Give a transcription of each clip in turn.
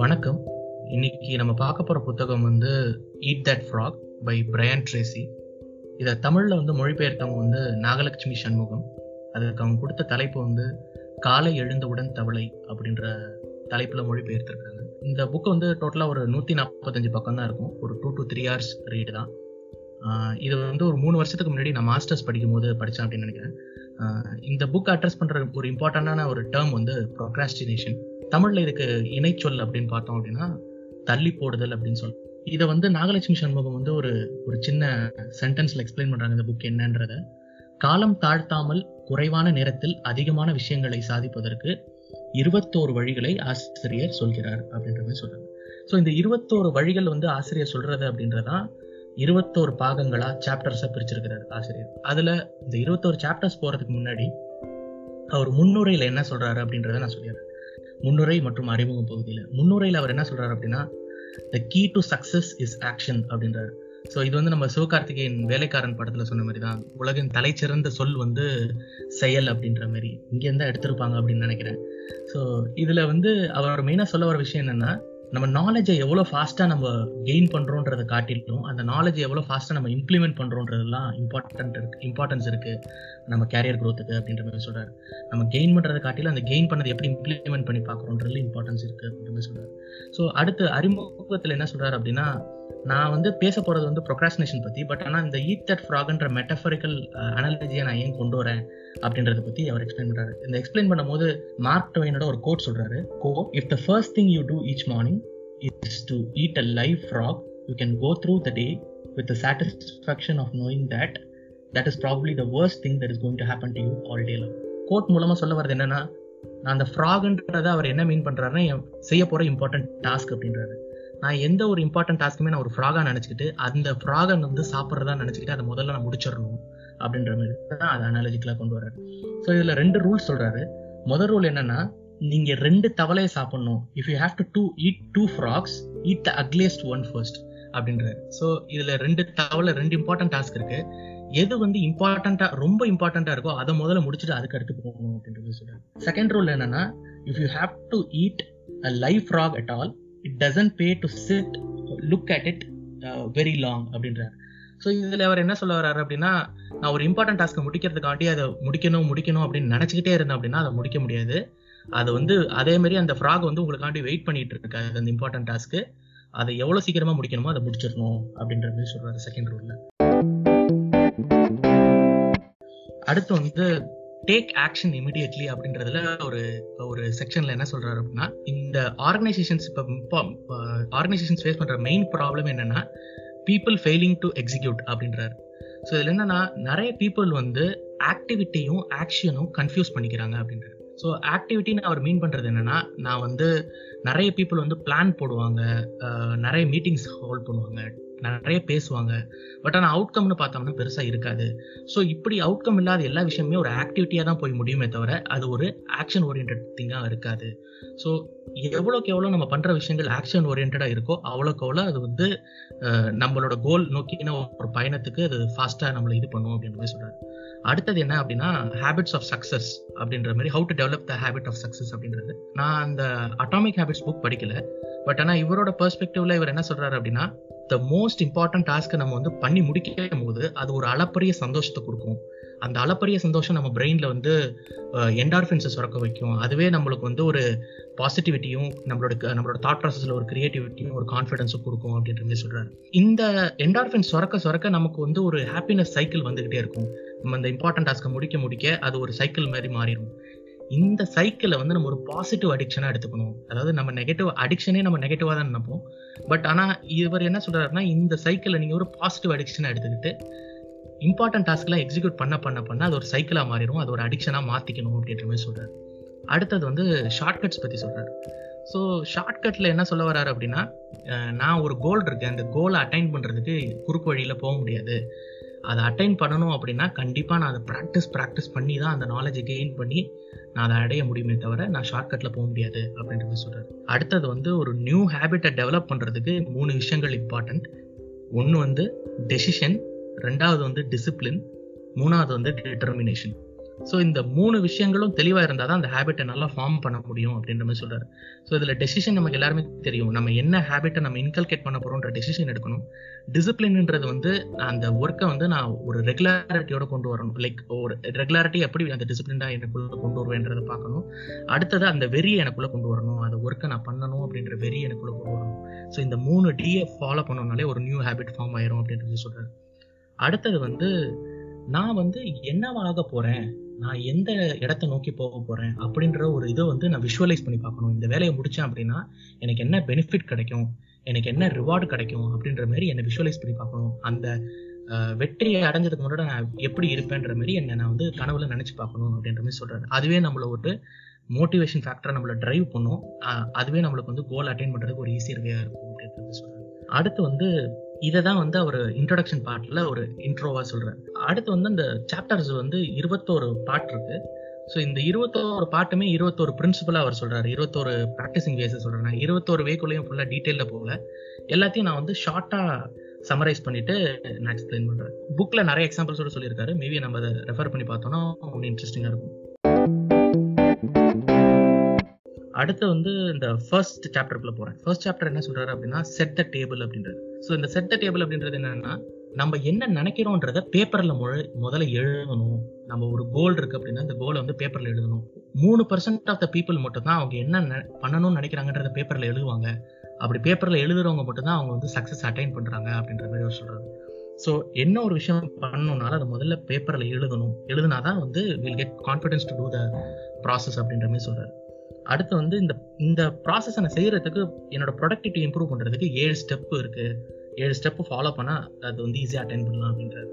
வணக்கம். இன்னைக்கு நம்ம பார்க்க போகிற புத்தகம் வந்து Eat That Frog by Brian Tracy இதை தமிழில் வந்து மொழிபெயர்த்தவங்க வந்து நாகலட்சுமி சண்முகம். அதுக்கு அவங்க கொடுத்த தலைப்பு வந்து காலை எழுந்தவுடன் தவளை அப்படின்ற தலைப்பில் மொழிபெயர்த்திருக்காங்க. இந்த புக் வந்து டோட்டலாக ஒரு நூற்றி நாற்பத்தஞ்சு பக்கம் தான் இருக்கும். ஒரு two to three hours read தான். இது வந்து ஒரு மூணு வருஷத்துக்கு முன்னாடி நான் மாஸ்டர்ஸ் படிக்கும் போது படித்தேன் அப்படின்னு நினைக்கிறேன். இந்த புக் அட்ரஸ் பண்ணுற ஒரு இம்பார்ட்டண்டான ஒரு டேர்ம் வந்து ப்ரொக்ராஸ்டினேஷன் தமிழ்ல இதுக்கு இணைச்சொல் அப்படின்னு பார்த்தோம் அப்படின்னா தள்ளி போடுதல் அப்படின்னு சொல்லி இதை வந்து நாகலட்சுமி சண்முகம் வந்து ஒரு ஒரு சின்ன சென்டென்ஸ்ல எக்ஸ்பிளைன் பண்றாங்க இந்த புக் என்னன்றத. காலம் தாழ்த்தாமல் குறைவான நேரத்தில் அதிகமான விஷயங்களை சாதிப்பதற்கு இருபத்தோரு வழிகளை ஆசிரியர் சொல்கிறார் அப்படின்ற மாதிரி சொல்றாங்க. ஸோ இந்த இருபத்தோரு வழிகள் வந்து ஆசிரியர் சொல்றது அப்படின்றதான் இருபத்தோரு பாகங்களா சாப்டர்ஸா பிரிச்சிருக்கிறார் ஆசிரியர். அதுல இந்த இருபத்தோரு சாப்டர்ஸ் போறதுக்கு முன்னாடி அவர் முன்னுரையில என்ன சொல்றாரு அப்படின்றத நான் சொல்லிடுறேன். முன்னுரை மற்றும் அறிமுக பகுதியில். முன்னுரையில் அவர் என்ன சொல்கிறார் அப்படின்னா the key to success is action அப்படின்றாரு. ஸோ இது வந்து நம்ம சிவகார்த்திகேயன் வேலைக்காரன் படத்தில் சொன்ன மாதிரி தான் உலகின் தலைச்சிறந்த சொல் வந்து செயல் அப்படின்ற மாதிரி. இங்கேருந்து எடுத்திருப்பாங்க அப்படின்னு நினைக்கிறேன். ஸோ இதில் வந்து அவர் மெயினாக சொல்ல வர விஷயம் என்னென்னா நம்ம நாலேஜை எவ்வளோ ஃபாஸ்ட்டாக நம்ம கெயின் பண்ணுறோன்றதை காட்டிலும் அந்த நாலேஜ் எவ்வளோ ஃபாஸ்ட்டாக நம்ம இம்ப்ளிமெண்ட் பண்ணுறோன்றதுலாம் இம்பார்ட்டன்ட் இருக்கு இம்பார்ட்டன்ஸ் இருக்குது நம்ம கேரியர் க்ரோத்துக்கு அப்படின்ற மாதிரி சொல்கிறார் நம்ம கெயின் பண்ணுறதை காட்டிலும் அந்த கெயின் பண்ணதை எப்படி இம்ப்ளிமெண்ட் பண்ணி பார்க்குறோன்றதுல இம்பார்ட்டன்ஸ் இருக்குது அப்படின்ற மாதிரி சொல்கிறார் ஸோ அடுத்து அறிமுகத்தில் என்ன சொல்கிறார் அப்படின்னா நான் வந்து பேச போறது வந்து ப்ரொக்ராஸ்டினேஷன் பத்தி பட் ஆனால் இந்த ஈட் தட் ஃப்ராக்ன்ற மெட்டஃபரிக்கல் அனாலஜியை நான் ஏன் கொண்டு வரேன் அப்படின்றத பத்தி அவர் எக்ஸ்பிளைன் பண்றாரு. இந்த எக்ஸ்பிளைன் பண்ணும்போது மார்க் டொயினோட ஒரு கோட் சொல்றாரு. Go if the first thing you do each morning is to eat a live frog you can go through the day with the satisfaction of knowing that that is probably the worst thing that is going to happen to you all day love quote மூலமா சொல்ல வரது என்னன்னா நான் அந்த ஃப்ராக்ன்றத அவர் என்ன மீன் பண்றாருன்னா செய்ய போற இம்பார்ட்டன்ட் டாஸ்க் அப்படின்றாரு. நான் எந்த ஒரு இம்பார்ட்டன்ட் டாஸ்க்குமே நான் ஒரு ஃப்ராகாக நினச்சிக்கிட்டு அந்த ஃப்ராகை வந்து சாப்பிட்றதா நினச்சிக்கிட்டு அதை முதல்ல நான் முடிச்சிடணும் அப்படின்ற மாதிரி தான் அதை அனாலஜிக்கலாக கொண்டு வர்றாரு. ஸோ இதில் ரெண்டு ரூல்ஸ் சொல்கிறாரு முதல் ரூல் என்னன்னா நீங்கள் ரெண்டு தவளையை சாப்பிட்ணும். If you have to to eat two frogs eat the ugliest one first அப்படின்றாரு. ஸோ இதில் ரெண்டு தவளை ரெண்டு இம்பார்ட்டன்ட் டாஸ்க் இருக்குது எது வந்து இம்பார்ட்டண்டா ரொம்ப இம்பார்ட்டண்டா இருக்கோ அதை முதல்ல முடிச்சுட்டு அதுக்கு அடுத்து போகணும் அப்படின்ற மாதிரி சொல்றாரு. செகண்ட் ரூல் என்னன்னா if you have to eat a live frog at all it doesn't pay to sit look at it very long அப்படின்றாரு. ஸோ இதில் அவர் என்ன சொல்ல வர்றாரு அப்படின்னா நான் ஒரு இம்பார்ட்டன்ட் டாஸ்க்கை முடிக்கிறதுக்காண்டி அதை முடிக்கணும் முடிக்கணும் அப்படின்னு நினச்சிக்கிட்டே இருந்தேன் அப்படின்னா அதை முடிக்க முடியாது. அது வந்து அதே மாதிரி அந்த ஃப்ராக் வந்து உங்களுக்காண்டி வெயிட் பண்ணிட்டு இருக்காது அந்த இம்பார்ட்டன்ட் டாஸ்க்கு அதை எவ்வளோ சீக்கிரமாக முடிக்கணுமோ அதை முடிச்சிடணும் அப்படின்ற மாதிரி சொல்கிறாரு செகண்ட் ரூலில் அடுத்து வந்து டேக் ஆக்ஷன் இமிடியட்லி அப்படின்றதுல ஒரு ஒரு செக்ஷன்ல என்ன சொல்றாரு அப்படின்னா இந்த ஆர்கனைசேஷன்ஸ் இப்போ ஆர்கனைசேஷன்ஸ் ஃபேஸ் பண்ற மெயின் ப்ராப்ளம் என்னன்னா பீப்புள் ஃபெயிலிங் டு எக்ஸிக்யூட் அப்படின்றாரு. ஸோ இதில் என்னன்னா நிறைய பீப்புள் வந்து ஆக்டிவிட்டியும் ஆக்ஷனும் கன்ஃபியூஸ் பண்ணிக்கிறாங்க அப்படின்றாரு. ஸோ ஆக்டிவிட்டின்னு அவர் மீன் பண்ணுறது என்னென்னா நான் வந்து நிறைய பீப்புள் வந்து பிளான் போடுவாங்க நிறைய மீட்டிங்ஸ் ஹோல்ட் பண்ணுவாங்க. நிறைய பேசுவாங்க. பட் ஆனால் அவுட்கம்னு பார்த்தோம்னா பெருசாக இருக்காது. ஸோ இப்படி அவுட்கம் இல்லாத எல்லா விஷயமே ஒரு ஆக்டிவிட்டியாக தான் போய் முடியுமே தவிர அது ஒரு ஆக்ஷன் ஓரியன்ட் திங்காக இருக்காது. ஸோ எவ்வளோக்கு எவ்வளோ நம்ம பண்ணுற விஷயங்கள் ஆக்ஷன் ஓரியன்டாக இருக்கோ அவ்வளோக்கு அவ்வளோ அது வந்து நம்மளோட கோல் நோக்கின ஒரு பயணத்துக்கு அது ஃபாஸ்ட்டாக நம்மளை இது பண்ணும் அப்படின்ற மாதிரி சொல்கிறாரு அடுத்தது என்ன அப்படின்னா ஹேபிட்ஸ் ஆஃப் சக்ஸஸ் அப்படின்ற மாதிரி how to develop the habit of success அப்படின்றது. நான் அந்த அட்டாமிக் ஹேபிட்ஸ் புக் படிக்கல. பட் ஆனால் இவரோட பெர்ஸ்பெக்டிவ்ல இவர் என்ன சொல்றாரு அப்படின்னா த மோஸ்ட் இம்பார்ட்டன்ட் டாஸ்க்கை நம்ம வந்து பண்ணி முடிக்கும் போது அது ஒரு அளப்பரிய சந்தோஷத்தை கொடுக்கும். அந்த அளப்பரிய சந்தோஷம் நம்ம பிரெயின்ல வந்து என்டார்ஃபின்ஸை சுரக்க வைக்கும். அதுவே நம்மளுக்கு வந்து ஒரு பாசிட்டிவிட்டியும் நம்மளோட நம்மளோட தாட் ப்ராசஸ்ல ஒரு கிரியேட்டிவிட்டியும் ஒரு கான்ஃபிடன்ஸும் கொடுக்கும் அப்படின்ற மாதிரி சொல்றாரு. இந்த என்டார்ஃபின் சுரக்க சுரக்க நமக்கு வந்து ஒரு ஹாப்பினஸ் சைக்கிள் வந்துகிட்டே இருக்கும். நம்ம இந்த இம்பார்ட்டன்ட் டாஸ்க்கை முடிக்க முடிக்க அது ஒரு சைக்கிள் மாதிரி மாறிடும். இந்த சைக்கிளை வந்து நம்ம ஒரு பாசிட்டிவ் அடிக்ஷனாக எடுத்துக்கணும். அதாவது நம்ம நெகட்டிவ் அடிக்ஷனே நம்ம நெகட்டிவாக தான் நினைப்போம். பட் ஆனால் இவர் என்ன சொல்கிறாருன்னா இந்த சைக்கிளை நீங்கள் ஒரு பாசிட்டிவ் அடிக்ஷனாக எடுத்துக்கிட்டு இம்பார்ட்டன்ட் டாஸ்க்லாம் எக்ஸிக்யூட் பண்ண பண்ண பண்ண அது ஒரு சைக்கிளாக மாறிடும் அது ஒரு அடிக்ஷனாக மாற்றிக்கணும் அப்படின்ற மாதிரி சொல்கிறார் அடுத்தது வந்து ஷார்ட்கட்ஸ் பற்றி சொல்கிறார் ஸோ ஷார்ட்கட்டில் என்ன சொல்ல வர்றாரு அப்படின்னா நான் ஒரு கோல் இருக்கேன். அந்த கோலை அட்டைன் பண்ணுறதுக்கு குறுக்கு வழியில் போக முடியாது. அதை அட்டைன் பண்ணணும் அப்படின்னா கண்டிப்பாக நான் அதை ப்ராக்டிஸ் ப்ராக்டிஸ் பண்ணி தான் அந்த நாலேஜை கெயின் பண்ணி நான் அதை அடைய முடியுமே தவிர நான் ஷார்ட்கட்டில் போக முடியாது அப்படின்றது சொல்கிறார் அடுத்தது வந்து ஒரு நியூ ஹேபிட்டை டெவலப் பண்ணுறதுக்கு மூணு விஷயங்கள் இம்பார்ட்டண்ட் ஒன்று வந்து டெசிஷன் ரெண்டாவது வந்து டிசிப்ளின் மூணாவது வந்து டிட்டர்மினேஷன் ஸோ இந்த மூணு விஷயங்களும் தெளிவாக இருந்தால் தான் அந்த ஹேபிட்டை நல்லா ஃபார்ம் பண்ண முடியும் அப்படின்ற மாதிரி சொல்கிறார் ஸோ இதில் டெசிஷன் நமக்கு எல்லாருமே தெரியும். நம்ம என்ன ஹேபிட்டை நம்ம இன்கல்கேட் பண்ண போகிறோன்ற டெசிஷன் எடுக்கணும். டிசிப்ளின்ன்றது வந்து அந்த ஒர்க்கை வந்து நான் ஒரு ரெகுலாரிட்டியோட கொண்டு வரணும். லைக் ஒரு ரெகுலாரிட்டி எப்படி அந்த டிசிப்ளினாக எனக்குள்ளே கொண்டு வருவேன்றதை பார்க்கணும். அடுத்தது அந்த வெறியை எனக்குள்ளே கொண்டு வரணும். அந்த ஒர்க்கை நான் பண்ணணும் அப்படின்ற வெறி எனக்குள்ளே கொண்டு வரணும். ஸோ இந்த மூணு டிஎஃப் ஃபாலோ பண்ணோம்னாலே ஒரு நியூ ஹேபிட் ஃபார்ம் ஆயிரும் அப்படின்றது சொல்கிறார் அடுத்தது வந்து நான் வந்து என்னவாக போகிறேன் நான் எந்த இடத்த நோக்கி போக போறேன் அப்படின்ற ஒரு இதை வந்து நான் விஷுவலைஸ் பண்ணி பார்க்கணும். இந்த வேலையை முடிச்சேன் அப்படின்னா எனக்கு என்ன பெனிஃபிட் கிடைக்கும்? எனக்கு என்ன ரிவார்டு கிடைக்கும்? அப்படின்ற மாதிரி என்னை விஷுவலைஸ் பண்ணி பார்க்கணும். அந்த வெற்றியை அடைஞ்சதுக்கு முன்னாடி நான் எப்படி இருப்பேன்ற மாதிரி என்னை நான் வந்து கனவுல நினைச்சு பார்க்கணும் அப்படின்ற மாதிரி சொல்றாரு. அதுவே நம்மள ஒரு மோட்டிவேஷன் ஃபேக்டரை நம்மளை டிரைவ் பண்ணும். அதுவே நம்மளுக்கு வந்து கோல் அட்டைன் பண்றதுக்கு ஒரு ஈஸியர் வேயா இருக்கும் அப்படின்றது சொல்றாரு. அடுத்து வந்து இதை தான் வந்து அவர் இன்ட்ரொடக்ஷன் பார்ட்டில் ஒரு இன்ட்ரோவாக சொல்கிறார் அடுத்து வந்து அந்த சாப்டர்ஸ் வந்து இருபத்தோரு பாட்டு இருக்கு. ஸோ இந்த இருபத்தோரு பாட்டுமே இருபத்தோரு பிரின்சிபலாக அவர் சொல்கிறார் இருபத்தோரு ப்ராக்டிசிங் வேஸ் நான் இருபத்தோரு வேக்குள்ளேயும் ஃபுல்லாக டீட்டெயிலில் போகல. எல்லாத்தையும் நான் வந்து ஷார்ட்டாக சமரைஸ் பண்ணிட்டு நான் எக்ஸ்பிளைன் பண்ணுறேன் புக்கில் நிறைய எக்ஸாம்பிள்ஸோட சொல்லியிருக்காரு. மேபி நம்ம அதை ரெஃபர் பண்ணி பார்த்தோம்னா ஒன்று இன்ட்ரெஸ்டிங்காக இருக்கும். அடுத்து வந்து இந்த ஃபர்ஸ்ட் சாப்டருக்குள்ள போறேன். ஃபர்ஸ்ட் சாப்டர் என்ன சொல்றாரு அப்படின்னா செட் த டேபிள் அப்படின்றது ஸோ இந்த செட் த டேபிள் அப்படின்றது என்னன்னா நம்ம என்ன நினைக்கிறோன்றத பேப்பர்ல முதல்ல எழுதணும். நம்ம ஒரு கோல் இருக்கு அப்படின்னா இந்த கோலை வந்து பேப்பர்ல எழுதணும். மூணு பர்சன்ட் ஆஃப் த பீப்புள் மட்டும் தான் அவங்க என்ன பண்ணணும்னு நினைக்கிறாங்கன்றத பேப்பர்ல எழுதுவாங்க. அப்படி பேப்பர்ல எழுதுறவங்க மட்டும் தான் அவங்க வந்து சக்சஸ் அட்டைன் பண்றாங்க அப்படின்ற மாதிரி அவர் சொல்றாரு. ஸோ என்ன ஒரு விஷயம் பண்ணணும்னாலும் அதை முதல்ல பேப்பர்ல எழுதணும். எழுதுனாதான் வந்து will get confidence to do the process அப்படின்ற மாதிரி சொல்றாரு. அடுத்து வந்து இந்த இந்த ப்ராசஸை நான் செய்யறதுக்கு என்னோட ப்ரொடக்டிவிட்டி இம்ப்ரூவ் பண்ணுறதுக்கு ஏழு ஸ்டெப்பு இருக்கு. ஏழு ஸ்டெப்பு ஃபாலோ பண்ணால் அது வந்து ஈஸியாக அட்டைன் பண்ணலாம் அப்படின்றது.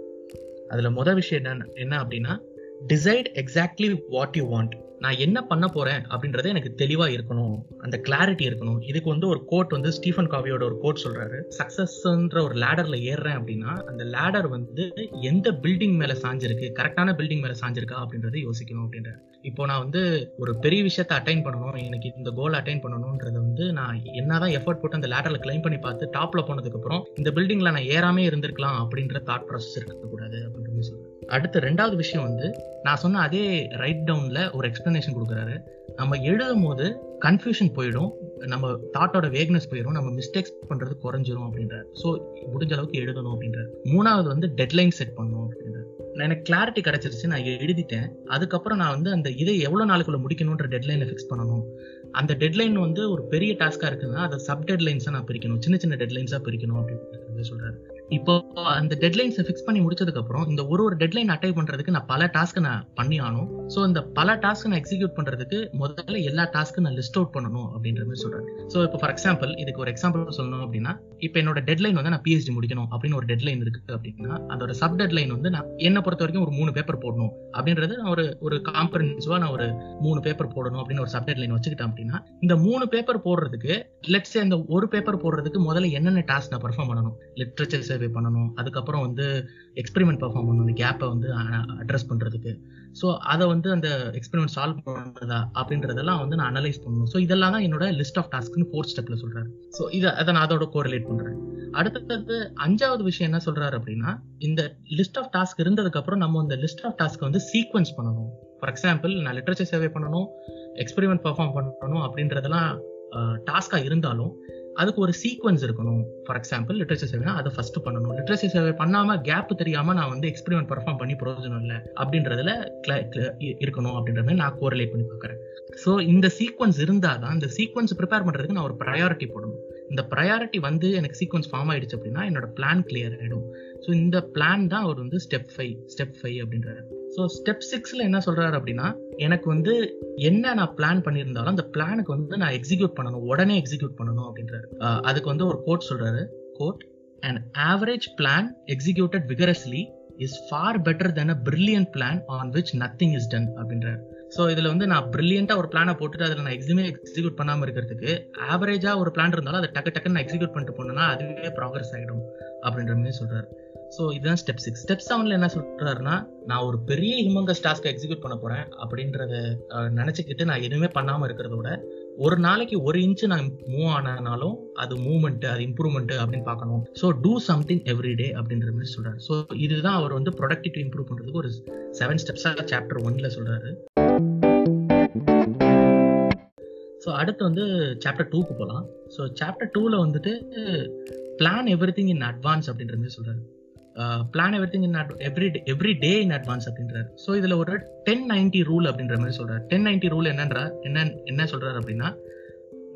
அதில் முதல் விஷயம் என்ன என்ன அப்படின்னா decide exactly what you want நான் என்ன பண்ண போறேன் அப்படின்றது எனக்கு தெளிவா இருக்கணும். அந்த கிளாரிட்டி இருக்கணும். இதுக்கு வந்து ஒரு கோட் வந்து ஸ்டீஃபன் காவியோட ஒரு கோட் சொல்றாரு. சக்சஸ்ன்ற ஒரு லேடர்ல ஏறுறேன் அப்படின்னா அந்த லேடர் வந்து எந்த பில்டிங் மேல சாஞ்சிருக்கு கரெக்டான பில்டிங் மேல சாஞ்சிருக்கா அப்படின்றத யோசிக்கணும் அப்படின்ற இப்போ நான் வந்து ஒரு பெரிய விஷயத்த அட்டைன் பண்ணணும் எனக்கு இந்த கோல் அட்டைன் பண்ணணும்ன்றத வந்து நான் என்னதான் எஃபர்ட் போட்டு அந்த லேடர்ல கிளைம் பண்ணி பார்த்து டாப்ல போனதுக்கு அப்புறம் இந்த பில்டிங்ல நான் ஏறாமே இருந்திருக்கலாம் அப்படின்ற தாட் ப்ராசஸ் இருக்கக்கூடாது அப்படின்னு சொல்றேன் அடுத்து ரெண்டாவது விஷயம் வந்து நான் சொன்ன அதே ரைட் டவுன்ல ஒரு எக்ஸ்பிளனேஷன் கொடுக்குறாரு. நம்ம எழுதும் போது கன்ஃபியூஷன் போயிடும் நம்ம தாட்டோட வேக்னஸ் போயிடும் நம்ம மிஸ்டேக்ஸ் பண்றது குறைஞ்சிரும் அப்படின்றார். ஸோ முடிஞ்ச அளவுக்கு எழுதணும் அப்படின்றார். மூணாவது வந்து டெட்லைன் செட் பண்ணணும் நான் எனக்கு கிளாரிட்டி கிடைச்சிருச்சு நான் எழுதிட்டேன். அதுக்கப்புறம் நான் வந்து அந்த இதை எவ்வளோ நாளுக்குள்ள முடிக்கணும்ன்ற டெட்லைனை ஃபிக்ஸ் பண்ணணும். அந்த டெட்லைன் வந்து ஒரு பெரிய டாஸ்க்காக இருக்குன்னா அதை சப் டெட்லைன்ஸாக நான் பிரிக்கணும். சின்ன சின்ன டெட்லைன்ஸாக பிரிக்கணும் அப்படின்னு சொல்றாரு. இப்போ அந்த டெட்லைன்ஸை ஃபிக்ஸ் பண்ணி முடிச்சதுக்கு அப்புறம் இந்த ஒரு ஒரு டெட்லைன் அட்டை பண்றதுக்கு நான் பல டாஸ்க் நான் பண்ணி ஆனும் ஸோ இந்த பல டாஸ்க் நான் எக்ஸிக்யூட் பண்றதுக்கு முதல்ல எல்லா டாஸ்க்கும் நான் லிஸ்ட் அவுட் பண்ணணும் அப்படின்ற மாதிரி சொல்றாரு. ஸோ இப்போ ஃபார் எக்ஸாம்பிள் இதுக்கு ஒரு எக்ஸாம்பிள் சொல்லணும் அப்படின்னா இப்போ என்னோட டெட்லைன் வந்து நான் பிஹெச்டி முடிக்கணும் அப்படின்னு ஒரு டெட்லைன் இருக்கு அப்படின்னா அதோட சப் டெட்லைன் வந்து நான் என்னை பொறுத்த வரைக்கும் ஒரு மூணு பேப்பர் போடணும் அப்படின்றது நான் ஒரு ஒரு காம்பரன்சிவா நான் ஒரு மூணு பேப்பர் போடணும் அப்படின்னு ஒரு சப் டெட்லைன் வச்சுக்கிட்டேன் அப்படின்னா இந்த மூணு பேப்பர் போடுறதுக்கு லெட்ஸ் அந்த ஒரு பேப்பர் போடுறதுக்கு முதல்ல என்னென்ன டாஸ்க் நான் பர்ஃபார்ம் பண்ணணும்? லிட்ரேச்சர் சர்வே பண்ணணும். அதுக்கப்புறம் வந்து எக்ஸ்பெரிமெண்ட் பர்ஃபார்ம் பண்ணணும். அந்த கேப்பை வந்து அட்ரஸ் பண்றதுக்கு. ஸோ அதை வந்து அந்த எக்ஸ்பெரிமெண்ட் சால்வ் பண்ணுறதா அப்படின்றதெல்லாம் வந்து நான் அனலைஸ் பண்ணணும். ஸோ இதெல்லாம் தான் என்னோட லிஸ்ட் ஆஃப் டாஸ்க்னு ஃபோர்த் ஸ்டெப்ல சொல்கிறாரு ஸோ இதை அதை நான் அதோட கோரிலேட் பண்றேன். அடுத்தது அஞ்சாவது விஷயம் என்ன சொல்றாரு அப்படின்னா இந்த லிஸ்ட் ஆஃப் டாஸ்க் இருந்ததுக்கு அப்புறம் நம்ம இந்த லிஸ்ட் ஆஃப் டாஸ்க் வந்து சீக்வன்ஸ் பண்ணணும். ஃபார் எக்ஸாம்பிள் நான் லிட்ரேச்சர் சர்வே பண்ணணும் எக்ஸ்பெரிமெண்ட் பர்ஃபார்ம் பண்ணணும் அப்படின்றதெல்லாம் டாஸ்காக இருந்தாலும் அதுக்கு ஒரு சீக்வன்ஸ் இருக்கணும். ஃபார் எக்ஸாம்பிள் லிட்ரேச்சர் சர்வே அதை ஃபர்ஸ்ட் பண்ணணும். லிட்ரேச்சர் சர்வே பண்ணாம கேப் தெரியாம நான் வந்து எக்ஸ்பெரிமெண்ட் பர்ஃபார்ம் பண்ணி பிரயோஜனம் இல்லை. அப்படின்றதுல இருக்கணும் அப்படின்ற மாதிரி நான் கோரிலேட் பண்ணி பார்க்குறேன். ஸோ இந்த சீக்வன்ஸ் இருந்தால் தான் இந்த சீக்வன்ஸ் ப்ரிப்பேர் பண்ணுறதுக்கு நான் ஒரு ப்ரையாரிட்டி போடணும். இந்த ப்ரையாரிட்டி வந்து எனக்கு சீக்வன்ஸ் ஃபார்ம் ஆயிடுச்சு அப்படின்னா என்னோட பிளான் கிளியர் ஆகிடும் ஸோ இந்த பிளான் தான் அவர் வந்து ஸ்டெப் ஃபைவ் ஸ்டெப் ஃபைவ் அப்படின்றாரு. ஸோ ஸ்டெப் சிக்ஸில் என்ன சொல்கிறாரு அப்படின்னா எனக்கு வந்து என்ன நான் பிளான் பண்ணியிருந்தாலும் அந்த பிளானுக்கு வந்து நான் எக்ஸிக்யூட் பண்ணணும் உடனே எக்ஸிக்யூட் பண்ணணும் அப்படின்றாரு. அதுக்கு வந்து ஒரு கோட் சொல்கிறாரு quote and average plan executed vigorously is far better then a brilliant plan on which nothing is done அப்படின்றாரு. ஸோ இதில் வந்து நான் பிரில்லியண்டா ஒரு பிளானை போட்டுட்டு அதில் நான் எக்ஸுமே எக்ஸிக்யூட் பண்ணாமல் இருக்கிறதுக்கு ஆவரேஜாக ஒரு பிளான் இருந்தாலும் அதை டக்கு டக்குன்னு நான் எக்ஸிக்யூட் பண்ணிட்டு போனோம்னா அதுவே ப்ராக்ரஸ் ஆகிடும் அப்படின்ற மாதிரி சொல்கிறாரு ஸோ இதுதான் ஸ்டெப் சிக்ஸ் ஸ்டெப் செவனில் என்ன சொல்கிறாருன்னா நான் ஒரு பெரிய ஹிமங்கஸ் டாஸ்க்கை எக்ஸிக்யூட் பண்ண போகிறேன் அப்படின்றத நினச்சிக்கிட்டு நான் எதுவுமே பண்ணாமல் இருக்கிறத விட ஒரு நாளைக்கு ஒரு இன்ச்சு நான் மூவ் ஆனாலும் அது மூவ்மெண்ட் அது இம்ப்ரூவ்மெண்ட் அப்படின்னு பார்க்கணும். So do something every day அப்படின்ற மாதிரி சொல்றாரு. ஸோ இதுதான் அவர் வந்து ப்ரொடக்டிவிட்டி இம்ப்ரூவ் பண்ணுறதுக்கு ஒரு செவன் ஸ்டெப்ஸாக சாப்டர் ஒன்ல சொல்றாரு. ஸோ அடுத்து வந்து சாப்டர் டூக்கு போகலாம் ஸோ சாப்டர் டூவில் வந்துட்டு plan everything in advance அப்படின்ற மாதிரி சொல்றாரு. Plan everything in every every day in advance அப்படின்றாரு. ஸோ இதில் ஒரு டென் நைன்டி ரூல் அப்படின்ற மாதிரி சொல்கிறார் டென் நைன்டி ரூல் என்னன்றா என்ன என்ன சொல்கிறார் அப்படின்னா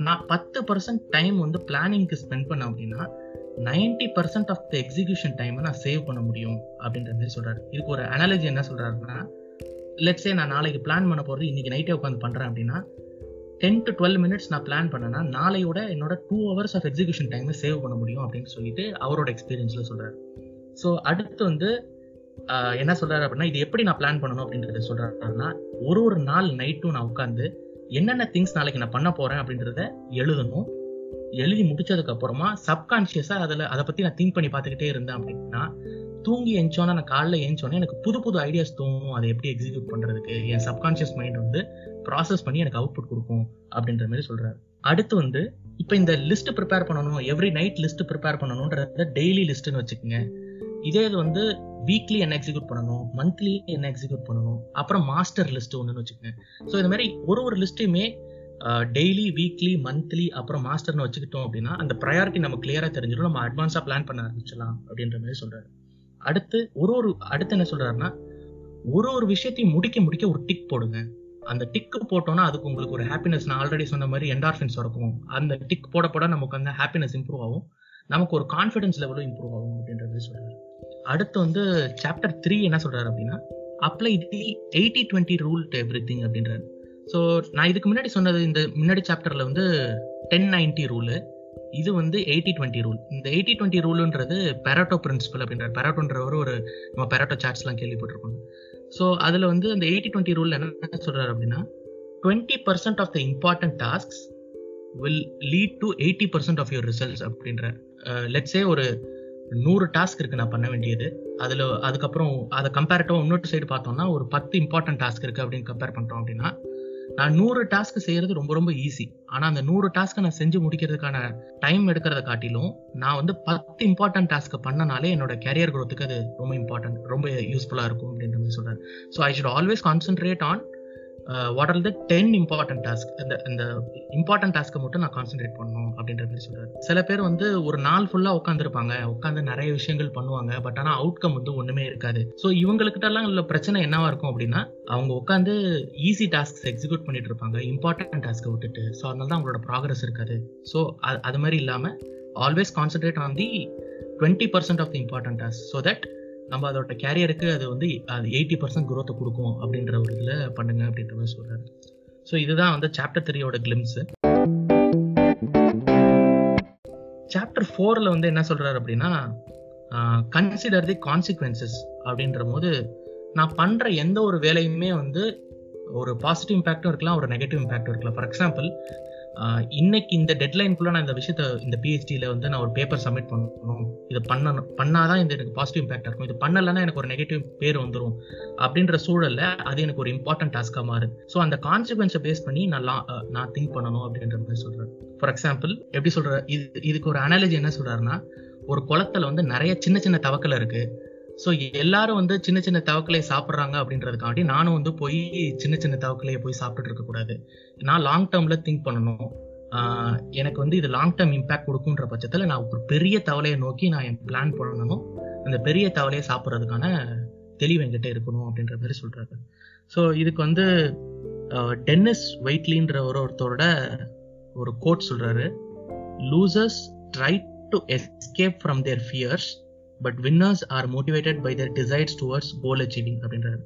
நான் பத்து பர்சன்ட் டைம் வந்து பிளானிங்க்கு ஸ்பெண்ட் பண்ண அப்படின்னா ninety percent of the execution டைமை நான் சேவ் பண்ண முடியும் அப்படின்ற மாதிரி சொல்றாரு. இதுக்கு ஒரு அனாலஜி என்ன சொல்கிறாருன்னா லெட்ஸே நான் நாளைக்கு பிளான் பண்ண போகிறது இன்றைக்கி நைட்டே உட்காந்து பண்ணுறேன் அப்படின்னா டென் டு டுவெல் மினிட்ஸ் நான் பிளான் பண்ணேன்னா நாளையோட என்னோட டூ ஹவர்ஸ் ஆஃப் எக்ஸிகூஷன் டைமை சேவ் பண்ண முடியும் அப்படின்னு சொல்லிட்டு அவரோட எக்ஸ்பீரியன்ஸில் சொல்கிறார் ஸோ அடுத்து வந்து என்ன சொல்கிறார் அப்படின்னா இது எப்படி நான் பிளான் பண்ணணும் அப்படின்றத சொல்கிறாருன்னா ஒரு ஒரு நாள் நைட்டும் நான் உட்காந்து என்னென்ன திங்ஸ் நாளைக்கு நான் பண்ண போகிறேன் அப்படின்றத எழுதணும். எழுதி முடிச்சதுக்கு அப்புறமா அதில் அதை பற்றி நான் திங்க் பண்ணி பார்த்துக்கிட்டே இருந்தேன் அப்படின்னா தூங்கி எஞ்சோன்னா நான் காலைல ஏஞ்சோன்னே எனக்கு புது புது ஐடியாஸ் தோணும். அதை எப்படி எக்ஸிக்யூட் பண்ணுறதுக்கு என் சப்கான்ஷியஸ் மைண்ட் வந்து ப்ராசஸ் பண்ணி எனக்கு அவுட்புட் கொடுக்கும் அப்படின்ற மாதிரி சொல்றாரு. அடுத்து வந்து இப்போ இந்த லிஸ்ட் ப்ரிப்பேர் பண்ணணும் எவ்ரி நைட் லிஸ்ட் ப்ரிப்பேர் பண்ணணும்ன்றத டெய்லி லிஸ்ட்னு வச்சுக்கோங்க. இதே இது வந்து வீக்லி என்ன எக்ஸிக்யூட் பண்ணணும் மந்த்லி என்ன எக்ஸிக்யூட் பண்ணணும் அப்புறம் மாஸ்டர் லிஸ்ட் ஒன்றுன்னு வச்சுக்கோங்க. ஸோ இந்த மாதிரி ஒரு ஒரு லிஸ்ட்டையுமே டெய்லி வீக்லி மந்த்லி அப்புறம் மாஸ்டர்னு வச்சுக்கிட்டோம் அப்படின்னா அந்த ப்ரையாரிட்டி நம்ம கிளியராக தெரிஞ்சிடும் நம்ம அட்வான்ஸாக பிளான் பண்ண ஆரம்பிச்சலாம் அப்படின்ற மாதிரி சொல்றாரு. அடுத்து ஒரு ஒரு அடுத்து என்ன சொல்றாருன்னா ஒரு ஒரு விஷயத்தையும் முடிக்க முடிக்க ஒரு டிக் போடுங்க. அந்த டிக் போட்டோம்னா அதுக்கு உங்களுக்கு ஒரு ஹாப்பினஸ் நான் ஆல்ரெடி சொன்ன மாதிரி என்டார்ஃபின்ஸ் இருக்கும் அந்த டிக் போட போட நமக்கு வந்து ஹாப்பினஸ் இம்ப்ரூவ் ஆகும். நமக்கு ஒரு கான்ஃபிடன்ஸ் லெவலும் இம்ப்ரூவ் ஆகும் அப்படின்ற மாதிரி சொல்றாரு. அடுத்து வந்து சாப்டர் த்ரீ என்ன சொல்றாரு அப்படின்னா apply the eighty twenty rule to everything அப்படின்றாரு. ஸோ நான் இதுக்கு முன்னாடி சொன்னது இந்த முன்னாடி சாப்டர்ல வந்து டென் நைன்டி ரூலு இது வந்து எயிட்டி டுவெண்ட்டி ரூல் இந்த எயிட்டி டுவெண்ட்டி ரூலுன்றது பெராட்டோ பிரின்சிபல் அப்படின்றார். பெராட்டோன்றவர் ஒரு நம்ம பெராட்டோ சார்ட்ஸ்லாம் கேள்விப்பட்டிருக்கோம். ஸோ அதில் வந்து அந்த எயிட்டி டுவெண்ட்டி ரூல் என்ன சொல்கிறார் அப்படின்னா twenty percent of the important tasks will lead to eighty percent of your results அப்படின்ற லெட்ஸே ஒரு நூறு டாஸ்க் இருக்குது நான் பண்ண வேண்டியது. அதில் அதுக்கப்புறம் அதை கம்பேரிட்டிவ் இன்னொரு சைடு பார்த்தோம்னா ஒரு பத்து இம்பார்ட்டன்ட் டாஸ்க் இருக்குது அப்படின்னு கம்பேர் பண்ணுறோம் அப்படின்னா நான் நூறு டாஸ்க் செய்யறது ரொம்ப ரொம்ப ஈஸி ஆனா அந்த நூறு டாஸ்க்கை நான் செஞ்சு முடிக்கிறதுக்கான டைம் எடுக்கிறத காட்டிலும் நான் வந்து பத்து இம்பார்ட்டன்ட் டாஸ்க் பண்ணனாலே என்னோட கேரியர் குரோத்துக்கு அது ரொம்ப இம்பார்ட்டன்ட் ரொம்ப யூஸ்ஃபுல்லா இருக்கும் அப்படின்ற மாதிரி சொல்றாரு. So I should always concentrate on what are the ten important task இந்த இந்த இம்பார்ட்டன்ட் டாஸ்க்கை மட்டும் நான் கான்சென்ட்ரேட் பண்ணணும் அப்படின்ற மாதிரி சொல்றாரு. சில பேர் வந்து ஒரு நாள் ஃபுல்லா உட்காந்துருப்பாங்க உட்காந்து நிறைய விஷயங்கள் பண்ணுவாங்க. பட் ஆனால் அவுட்கம் வந்து ஒண்ணுமே இருக்காது. ஸோ இவங்களுக்கிட்டலாம் உள்ள பிரச்சனை என்னவா இருக்கும் அப்படின்னா அவங்க உட்காந்து ஈஸி டாஸ்க் எக்ஸிக்யூட் பண்ணிட்டு இருப்பாங்க. இம்பார்ட்டன்ட் டாஸ்க்கை விட்டுட்டு. ஸோ அதனால தான் அவங்களோட ப்ராக்ரஸ் இருக்காது. ஸோ அது மாதிரி இல்லாமல் always concentrate on the twenty percent of the important task so that நம்ம அதோட கேரியருக்கு அது வந்து அது எயிட்டி பர்சன்ட் குரோத்தை கொடுக்கும் அப்படின்ற ஒரு இதில் பண்ணுங்க அப்படின்ற மாதிரி சொல்கிறாரு ஸோ இதுதான் வந்து சாப்டர் த்ரீயோட கிளிம்ஸ் சாப்டர் ஃபோரில் வந்து என்ன சொல்கிறாரு அப்படின்னா கன்சிடர் தி கான்சிக்வன்சஸ் அப்படின்ற போது நான் பண்ணுற எந்த ஒரு வேலையுமே வந்து ஒரு பாசிட்டிவ் இம்பேக்டும் இருக்கலாம் ஒரு நெகட்டிவ் இம்பேக்டும் இருக்கலாம். ஃபார் எக்ஸாம்பிள் இன்னைக்கு இந்த டெட்லைனுக்குள்ள நான் இந்த விஷயத்த இந்த பிஹெச்டியில் வந்து நான் ஒரு பேப்பர் சப்மிட் பண்ணணும். இது பண்ணணும். பண்ணாதான் இந்த எனக்கு பாசிட்டிவ் இம்பாக்ட் இருக்கும் இது பண்ணலைன்னா எனக்கு ஒரு நெகட்டிவ் பேர் வந்துடும் அப்படின்ற சூழல்ல அது எனக்கு ஒரு இம்பார்ட்டன்ட் டாஸ்க்காக மாறுது. ஸோ அந்த கான்சிக்வன்ஸை பேஸ் பண்ணி நான் நான் திங்க் பண்ணணும் அப்படின்ற மாதிரி சொல்றேன் ஃபார் எக்ஸாம்பிள் எப்படி சொல்ற இது இதுக்கு ஒரு அனாலஜி என்ன சொல்றாருன்னா ஒரு குளத்துல வந்து நிறைய சின்ன சின்ன தவக்கல் இருக்கு. ஸோ எல்லாரும் வந்து சின்ன சின்ன தவக்கலையை சாப்பிட்றாங்க அப்படின்றதுக்காண்டி நானும் வந்து போய் சின்ன சின்ன தவக்கலையை போய் சாப்பிட்டுட்டு இருக்கக்கூடாது நான் லாங் டேர்மில் திங்க் பண்ணணும். எனக்கு வந்து இது லாங் டேர்ம் இம்பேக்ட் கொடுக்குன்ற பட்சத்தில் நான் ஒரு பெரிய தவளையை நோக்கி நான் என் பிளான் பண்ணணும். அந்த பெரிய தவளையை சாப்பிட்றதுக்கான தெளிவு என்கிட்ட இருக்கணும் அப்படின்ற மாதிரி சொல்கிறாரு ஸோ இதுக்கு வந்து டென்னிஸ் வெயிட்லின்ற ஒரு ஒருத்தரோட ஒரு கோட் சொல்கிறாரு losers try to escape from their fears but winners are motivated by their desires towards goal achieving அப்படின்றது.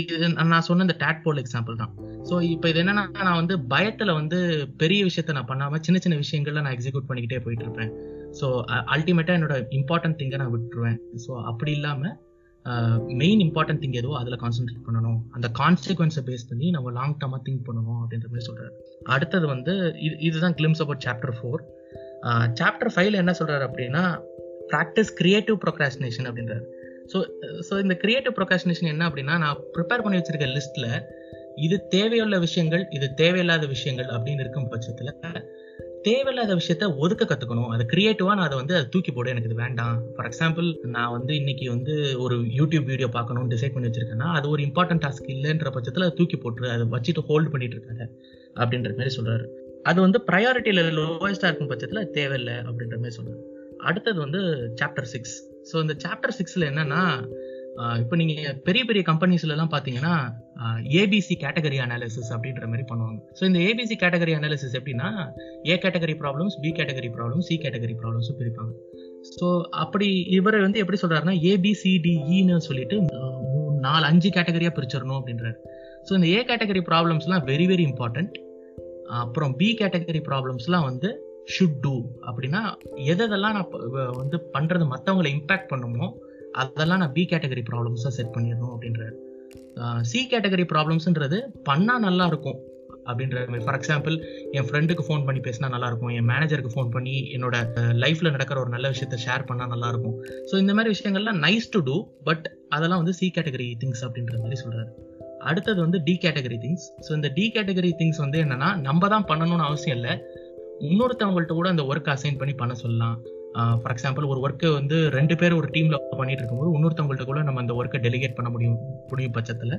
இது நான் சொன்ன இந்த டேட் போல் எக்ஸாம்பிள் தான். ஸோ இப்போ இது என்னன்னா நான் வந்து பயத்துல வந்து பெரிய விஷயத்த நான் பண்ணாம சின்ன சின்ன விஷயங்கள்ல நான் எக்ஸிக்யூட் பண்ணிக்கிட்டே போயிட்டு இருப்பேன் ஸோ அல்டிமேட்டா என்னோட இம்பார்ட்டன்ட் திங்கை நான் விட்டுருவேன். ஸோ அப்படி இல்லாம மெயின் இம்பார்ட்டன்ட் திங் எதுவோ அதில் கான்சென்ட்ரேட் பண்ணணும். அந்த கான்சிக்வன்ஸை பேஸ் பண்ணி நம்ம லாங் டர்மாக திங்க் பண்ணணும் அப்படின்ற மாதிரி சொல்கிறாரு அடுத்தது வந்து இது இதுதான் glimpse about chapter four chapter ஃபைவ்ல என்ன சொல்கிறாரு அப்படின்னா ப்ராக்டிஸ் கிரியேட்டிவ் ப்ரொக்ராஸ்டினேஷன் அப்படின்றாரு. ஸோ ஸோ இந்த கிரியேட்டிவ் ப்ரொக்ராஸ்டினேஷன் என்ன அப்படின்னா நான் ப்ரிப்பேர் பண்ணி வச்சிருக்க லிஸ்ட்ல இது தேவையுள்ள விஷயங்கள் இது தேவையில்லாத விஷயங்கள் அப்படின்னு இருக்கும் பட்சத்தில் தேவையில்லாத விஷயத்த ஒதுக்க கத்துக்கணும். அது கிரியேட்டிவா நான் அதை வந்து அதை தூக்கி போட எனக்கு இது வேண்டாம். ஃபார் எக்ஸாம்பிள் நான் வந்து இன்னைக்கு வந்து ஒரு யூடியூப் வீடியோ பார்க்கணும்னு டிசைட் பண்ணி வச்சிருக்கேன்னா அது ஒரு இம்பார்ட்டன்ட் டாஸ்க் இல்லைன்ற பட்சத்தில் அதை தூக்கி போட்டுரு அதை வச்சுட்டு ஹோல்ட் பண்ணிட்டு இருக்காங்க அப்படின்ற மாதிரி சொல்றாரு. அது வந்து ப்ரையாரிட்டியில லோவஸ்டா இருக்கும் பட்சத்தில் தேவையில்லை அப்படின்ற மாதிரி சொல்றாரு. அடுத்தது வந்து சாப்டர் சிக்ஸ் ஸோ இந்த சாப்டர் சிக்ஸில் என்னன்னா இப்போ நீங்கள் பெரிய பெரிய கம்பெனிஸ்லலாம் பார்த்தீங்கன்னா ஏபிசி கேட்டகரி அனாலிசிஸ் அப்படின்ற மாதிரி பண்ணுவாங்க. ஸோ இந்த A B C category analysis எப்படின்னா A category problems B category problems C category ப்ராப்ளம்ஸும் பிரிப்பாங்க. ஸோ அப்படி இவர் வந்து எப்படி சொல்கிறாருன்னா ஏபிசிடிஇன்னு சொல்லிட்டு மூணு நாலு அஞ்சு கேட்டகரியாக பிரிச்சிடணும் அப்படின்றாரு. ஸோ இந்த ஏ கேட்டகரி ப்ராப்ளம்ஸ்லாம் வெரி வெரி இம்பார்ட்டன்ட் அப்புறம் பி கேட்டகரி ப்ராப்ளம்ஸ்லாம் வந்து ஷுட் டூ அப்படின்னா எதெல்லாம் நான் வந்து பண்ணுறது மற்றவங்களை இம்பேக்ட் பண்ணுமோ அதெல்லாம் நான் பி கேட்டகரி ப்ராப்ளம்ஸாக செட் பண்ணிடணும் அப்படின்றாரு சி கேட்டகரி ப்ராப்ளம்ஸ்ன்றது பண்ணால் நல்லா இருக்கும் அப்படின்ற ஃபார் எக்ஸாம்பிள் என் ஃப்ரெண்டுக்கு ஃபோன் பண்ணி பேசினா நல்லா இருக்கும் என் மேனேஜருக்கு ஃபோன் பண்ணி என்னோட லைஃப்பில் நடக்கிற ஒரு நல்ல விஷயத்த ஷேர் பண்ணால் நல்லா இருக்கும் ஸோ இந்த மாதிரி விஷயங்கள்லாம் நைஸ் டு டூ பட் அதெல்லாம் வந்து சி கேட்டகரி திங்ஸ் அப்படின்ற மாதிரி சொல்கிறாரு அடுத்தது வந்து டி கேட்டகரி திங்ஸ் ஸோ இந்த டி கேட்டகரி திங்ஸ் வந்து என்னன்னா நம்ம தான் பண்ணணும்னு அவசியம் இல்லை. இன்னொருத்தவங்கள்ட்ட கூட அந்த ஒர்க் அசைன் பண்ணி பண்ண சொல்லலாம். ஃபார் எக்ஸாம்பிள் ஒரு ஒர்க்கை வந்து ரெண்டு பேர் ஒரு டீம்ல பண்ணிட்டு இருக்கும்போது இன்னொருத்தவங்கள்ட்ட கூட நம்ம அந்த ஒர்க்கை டெலிகேட் பண்ண முடியும் முடியும் பட்சத்தில்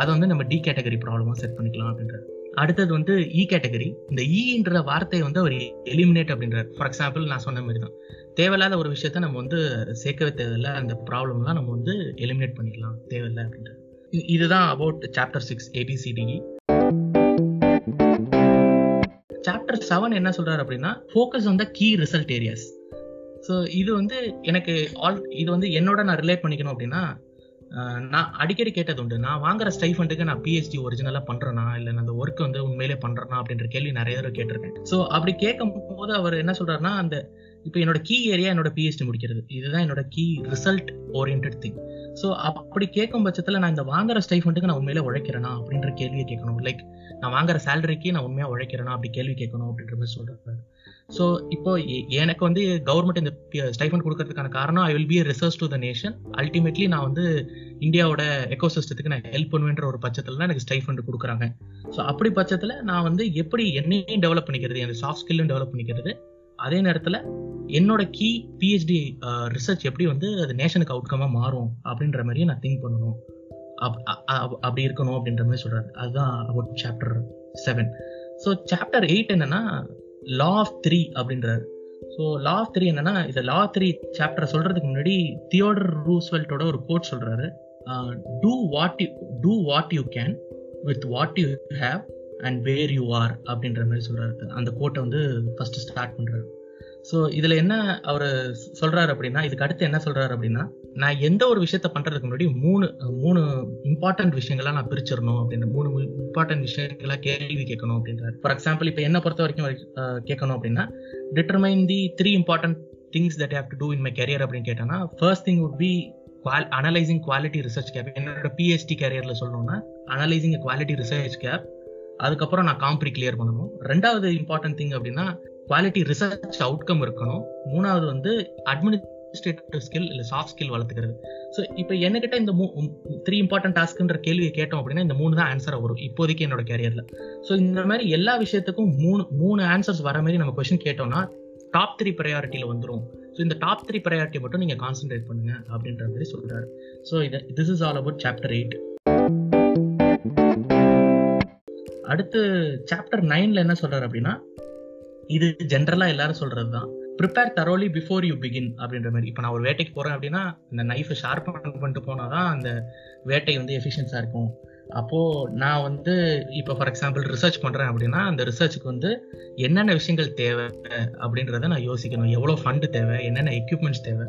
அதை வந்து நம்ம டி கேட்டகரி ப்ராப்ளமாக செட் பண்ணிக்கலாம் அப்படின்றது அடுத்தது வந்து e இ கேட்டகரி இந்த e இன்ற வார்த்தையை வந்து அவர் எலிமினேட் அப்படின்றார். ஃபார் எக்ஸாம்பிள் நான் சொன்ன மாதிரி தான். தேவையில்லாத ஒரு விஷயத்த நம்ம வந்து சேர்க்கவே தேவையில்லை. அந்த ப்ராப்ளம்லாம் நம்ம வந்து எலிமினேட் பண்ணிக்கலாம். தேவையில்லை அப்படின்றது இதுதான் about chapter six A B C D E chapter seven என்ன சொல்றாரு அப்படின்னா focus on the key result areas so இது வந்து எனக்கு ஆல் இது வந்து என்னோட நான் ரிலேட் பண்ணிக்கணும் அப்படின்னா நான் அடிக்கடி கேட்டது உண்டு. நான் வாங்குற ஸ்டைஃபண்டுக்கு நான் பிஹெச்டி ஒரிஜினலாக பண்ணுறேனா இல்லை நான் அந்த ஒர்க் வந்து உண்மையிலே பண்ணுறேனா அப்படின்ற கேள்வி நிறைய தடவை கேட்டிருக்கேன். ஸோ அப்படி கேட்கும் போது அவர் என்ன சொல்கிறாருன்னா அந்த இப்போ என்னோட கீ ஏரியா என்னோட பிஹெச்டி முடிக்கிறது. இதுதான் என்னோட key result orient thing so அப்படி கேட்கும் பட்சத்தில் நான் இந்த வாங்குற ஸ்டைஃபண்டுக்கு நான் உண்மையிலே உழைக்கிறேனா அப்படின்ற கேள்வியை கேட்கணும். லைக் நான் வாங்குற சேலரிக்கு நான் உண்மையாக உழைக்கிறேனா அப்படி கேள்வி கேட்கணும் அப்படின்ற மாதிரி சொல்றாரு ஸோ இப்போ எனக்கு வந்து கவர்மெண்ட் இந்த ஸ்டைஃபண்ட் கொடுக்கறதுக்கான காரணம் I will be research to the nation ultimately நான் வந்து இந்தியாவோட எக்கோசிஸ்டத்துக்கு நான் ஹெல்ப் பண்ணுவேன்ற ஒரு பட்சத்தில் தான் எனக்கு ஸ்டைஃபண்ட் கொடுக்குறாங்க. ஸோ அப்படி பட்சத்தில் நான் வந்து எப்படி என்னையும் டெவலப் பண்ணிக்கிறது என் சாஃப்ட் ஸ்கில்லும் டெவலப் பண்ணிக்கிறது அதே நேரத்தில் என்னோட கீ பிஹெச்டி ரிசர்ச் எப்படி வந்து அது நேஷனுக்கு அவுட்கமாக மாறும் அப்படின்ற மாதிரியே நான் திங்க் பண்ணணும். அப்படி இருக்கணும் அப்படின்ற மாதிரி சொல்கிறாரு அதுதான் about chapter seven so chapter eight என்னன்னா லா ஆஃப் த்ரீ அப்படின்றாரு. ஸோ லா ஆஃப் த்ரீ என்னன்னா இந்த லா த்ரீ சாப்டர் சொல்கிறதுக்கு முன்னாடி தியோடர் ரூஸ்வெல்ட்டோட ஒரு கோட் சொல்கிறாரு do what you do what you can with what you have and where you are அப்படின்ற மாதிரி சொல்கிறாரு அந்த கோட்டை வந்து ஃபஸ்ட்டு ஸ்டார்ட் பண்ணுறாரு ஸோ இதில் என்ன அவர் சொல்கிறாரு அப்படின்னா இதுக்கு அடுத்து என்ன சொல்கிறாரு அப்படின்னா நான் எந்த ஒரு விஷயத்த பண்ணுறதுக்கு முன்னாடி மூணு மூணு இம்பார்ட்டன்ட் விஷயங்களாக நான் பிரிச்சிடணும் அப்படின்னு மூணு இம்பார்ட்டன்ட் விஷயங்களா கேள்வி கேட்கணும் அப்படின்றாரு. ஃபார் எக்ஸாம்பிள் இப்போ என்ன பொறுத்த வரைக்கும் கேட்கணும் அப்படின்னா determine the three important things that have to do in my career அப்படின்னு கேட்டோம்னா first thing would be analysing quality research gap என்னோட பிஹெச்டி கேரியரில் சொல்லணும்னா அனலைசிங் குவாலிட்டி ரிசர்ச் கேப் அதுக்கப்புறம் நான் காம்ப்ரி கிளியர் பண்ணணும். ரெண்டாவது இம்பார்ட்டன்ட் திங் அப்படின்னா குவாலிட்டி ரிசர்ச் அவுட்கம் இருக்கணும். மூணாவது வந்து அட்மினிஸ்ட்ரேட்டிவ் ஸ்கில் இல்லை சாஃப்ட் ஸ்கில் வளர்த்துக்கிறது. ஸோ இப்போ என்கிட்ட இந்த மூ த்ரீ இம்பார்ட்டன்ட் டாஸ்க்குன்ற கேள்வியை கேட்டோம் அப்படின்னா இந்த மூணு தான் ஆன்சராக வரும். இப்போதைக்கு என்னோட கேரியரில் ஸோ இந்த மாதிரி எல்லா விஷயத்துக்கும் மூணு மூணு ஆன்சர்ஸ் வர மாதிரி நம்ம கொஸ்டின் கேட்டோம்னா டாப் த்ரீ ப்ரையாரிட்டியில் வந்துடும் ஸோ இந்த டாப் த்ரீ ப்ரையாரிட்டி மட்டும் நீங்கள் கான்சென்ட்ரேட் பண்ணுங்க அப்படின்ற மாதிரி சொல்கிறாரு ஸோ இது this is all about chapter eight அடுத்து சாப்டர் நைன்ல என்ன சொல்றாரு அப்படின்னா இது ஜென்ரலா எல்லாரும் சொல்றது தான் prepare thoroughly before you begin அப்படின்ற மாதிரி. இப்போ நான் ஒரு வேட்டைக்கு போறேன் அப்படின்னா இந்த நைஃபை ஷார்ப் பண்ணிட்டு போனாதான் அந்த வேட்டை வந்து எஃபிஷியன்ஸா இருக்கும். அப்போ நான் வந்து இப்போ ஃபார் எக்ஸாம்பிள் ரிசர்ச் பண்றேன் அப்படின்னா அந்த ரிசர்ச்சுக்கு வந்து என்னென்ன விஷயங்கள் தேவை அப்படின்றத நான் யோசிக்கணும். எவ்வளோ ஃபண்டு தேவை என்னென்ன எக்யூப்மெண்ட்ஸ் தேவை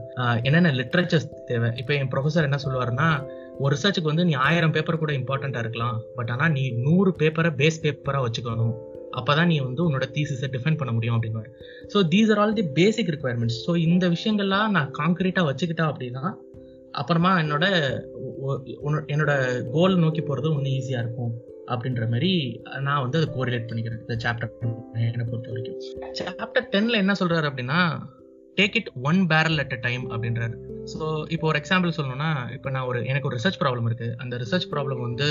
என்னென்ன லிட்ரேச்சர்ஸ் தேவை. இப்போ என் ப்ரொஃபஸர் என்ன சொல்லுவாருன்னா ஒரு ரிசர்ச்சுக்கு வந்து நீ ஆயிரம் பேப்பர் கூட இம்பார்ட்டண்ட்டாக இருக்கலாம். பட் ஆனால் நீ நூறு பேப்பரை பேஸ் பேப்பராக வச்சுக்கணும். அப்போ தான் நீ வந்து உன்னோட தீசிஸை டிஃபெண்ட் பண்ண முடியும் அப்படின்னு so these are all the basic requirements so இந்த விஷயங்கள்லாம் நான் கான்கிரீட்டா வச்சுக்கிட்டா அப்படின்னா அப்புறமா என்னோட என்னோட கோல் நோக்கி போகிறது ஒன்றும் ஈஸியாக இருக்கும். அப்படின்ற மாதிரி நான் வந்து அதை கோரிலேட் பண்ணிக்கிறேன். இந்த சாப்டர் என்னை பொறுத்த வரைக்கும். சாப்டர் டென்ல என்ன சொல்றாரு அப்படின்னா take it one barrel at a time அப்படின்றாரு. ஸோ இப்போ ஒரு எக்ஸாம்பிள் சொல்லணும்னா இப்போ நான் ஒரு எனக்கு ஒரு ரிசர்ச் ப்ராப்ளம் இருக்கு. அந்த ரிசர்ச் ப்ராப்ளம் வந்து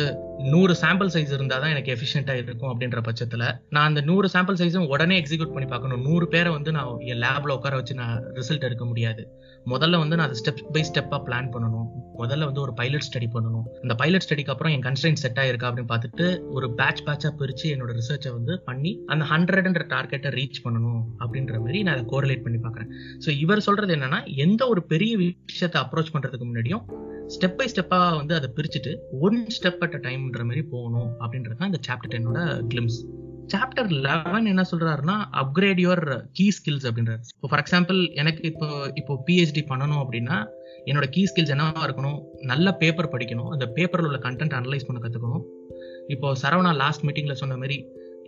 நூறு சாம்பிள் சைஸ் இருந்தால் தான் எனக்கு எஃபிஷியண்டா இருக்கும் அப்படின்ற பட்சத்தில் நான் அந்த நூறு சாம்பிள் சைஸும் உடனே எக்ஸிக்யூட் பண்ணி பார்க்கணும். நூறு பேரை வந்து நான் என் லேப்ல உட்கார வச்சு நான் ரிசல்ட் எடுக்க முடியாது. முதல்ல வந்து நான் அதை ஸ்டெப் பை ஸ்டெப்பா பிளான் பண்ணணும். முதல்ல வந்து ஒரு பைலட் ஸ்டடி பண்ணணும். அந்த பைலட் ஸ்டடிக்கு அப்புறம் என் கன்ஸ்டன்ட் செட் ஆயிருக்கா அப்படின்னு பார்த்துட்டு ஒரு பேட்ச் பேட்சாக பிரிச்சு என்னோட ரிசர்ச்சை வந்து பண்ணி அந்த ஹண்ட்ரட்ன்ற டார்கெட்டை ரீச் பண்ணணும் அப்படின்ற மாதிரி நான் அதை கோரிலேட் பண்ணி பார்க்குறேன். ஸோ இவர் சொல்றது என்னன்னா எந்த ஒரு பெரிய விஷயத்தை அப்ரோச் பண்றதுக்கு முன்னாடியும் ஸ்டெப் பை ஸ்டெப்பா வந்து அதை பிரிச்சுட்டு ஒன் ஸ்டெப் அட் அ டைம்ன்ற மாதிரி போகணும் அப்படின்றது தான் இந்த சாப்டர் டென்னோட கிளிம்ஸ் சாப்டர் லெவன் என்ன சொல்றாருன்னா அப்கிரேட் யுவர் கீ ஸ்கில்ஸ் அப்படின்றாரு. இப்போ ஃபார் எக்ஸாம்பிள் எனக்கு இப்போ இப்போ பிஹெச்டி பண்ணணும் அப்படின்னா என்னோட கீ ஸ்கில்ஸ் என்னவா இருக்கணும்? நல்ல பேப்பர் படிக்கணும். அந்த பேப்பரில் உள்ள கண்டென்ட் அனலைஸ் பண்ண கற்றுக்கணும் இப்போ சரவணா லாஸ்ட் மீட்டிங்ல சொன்ன மாதிரி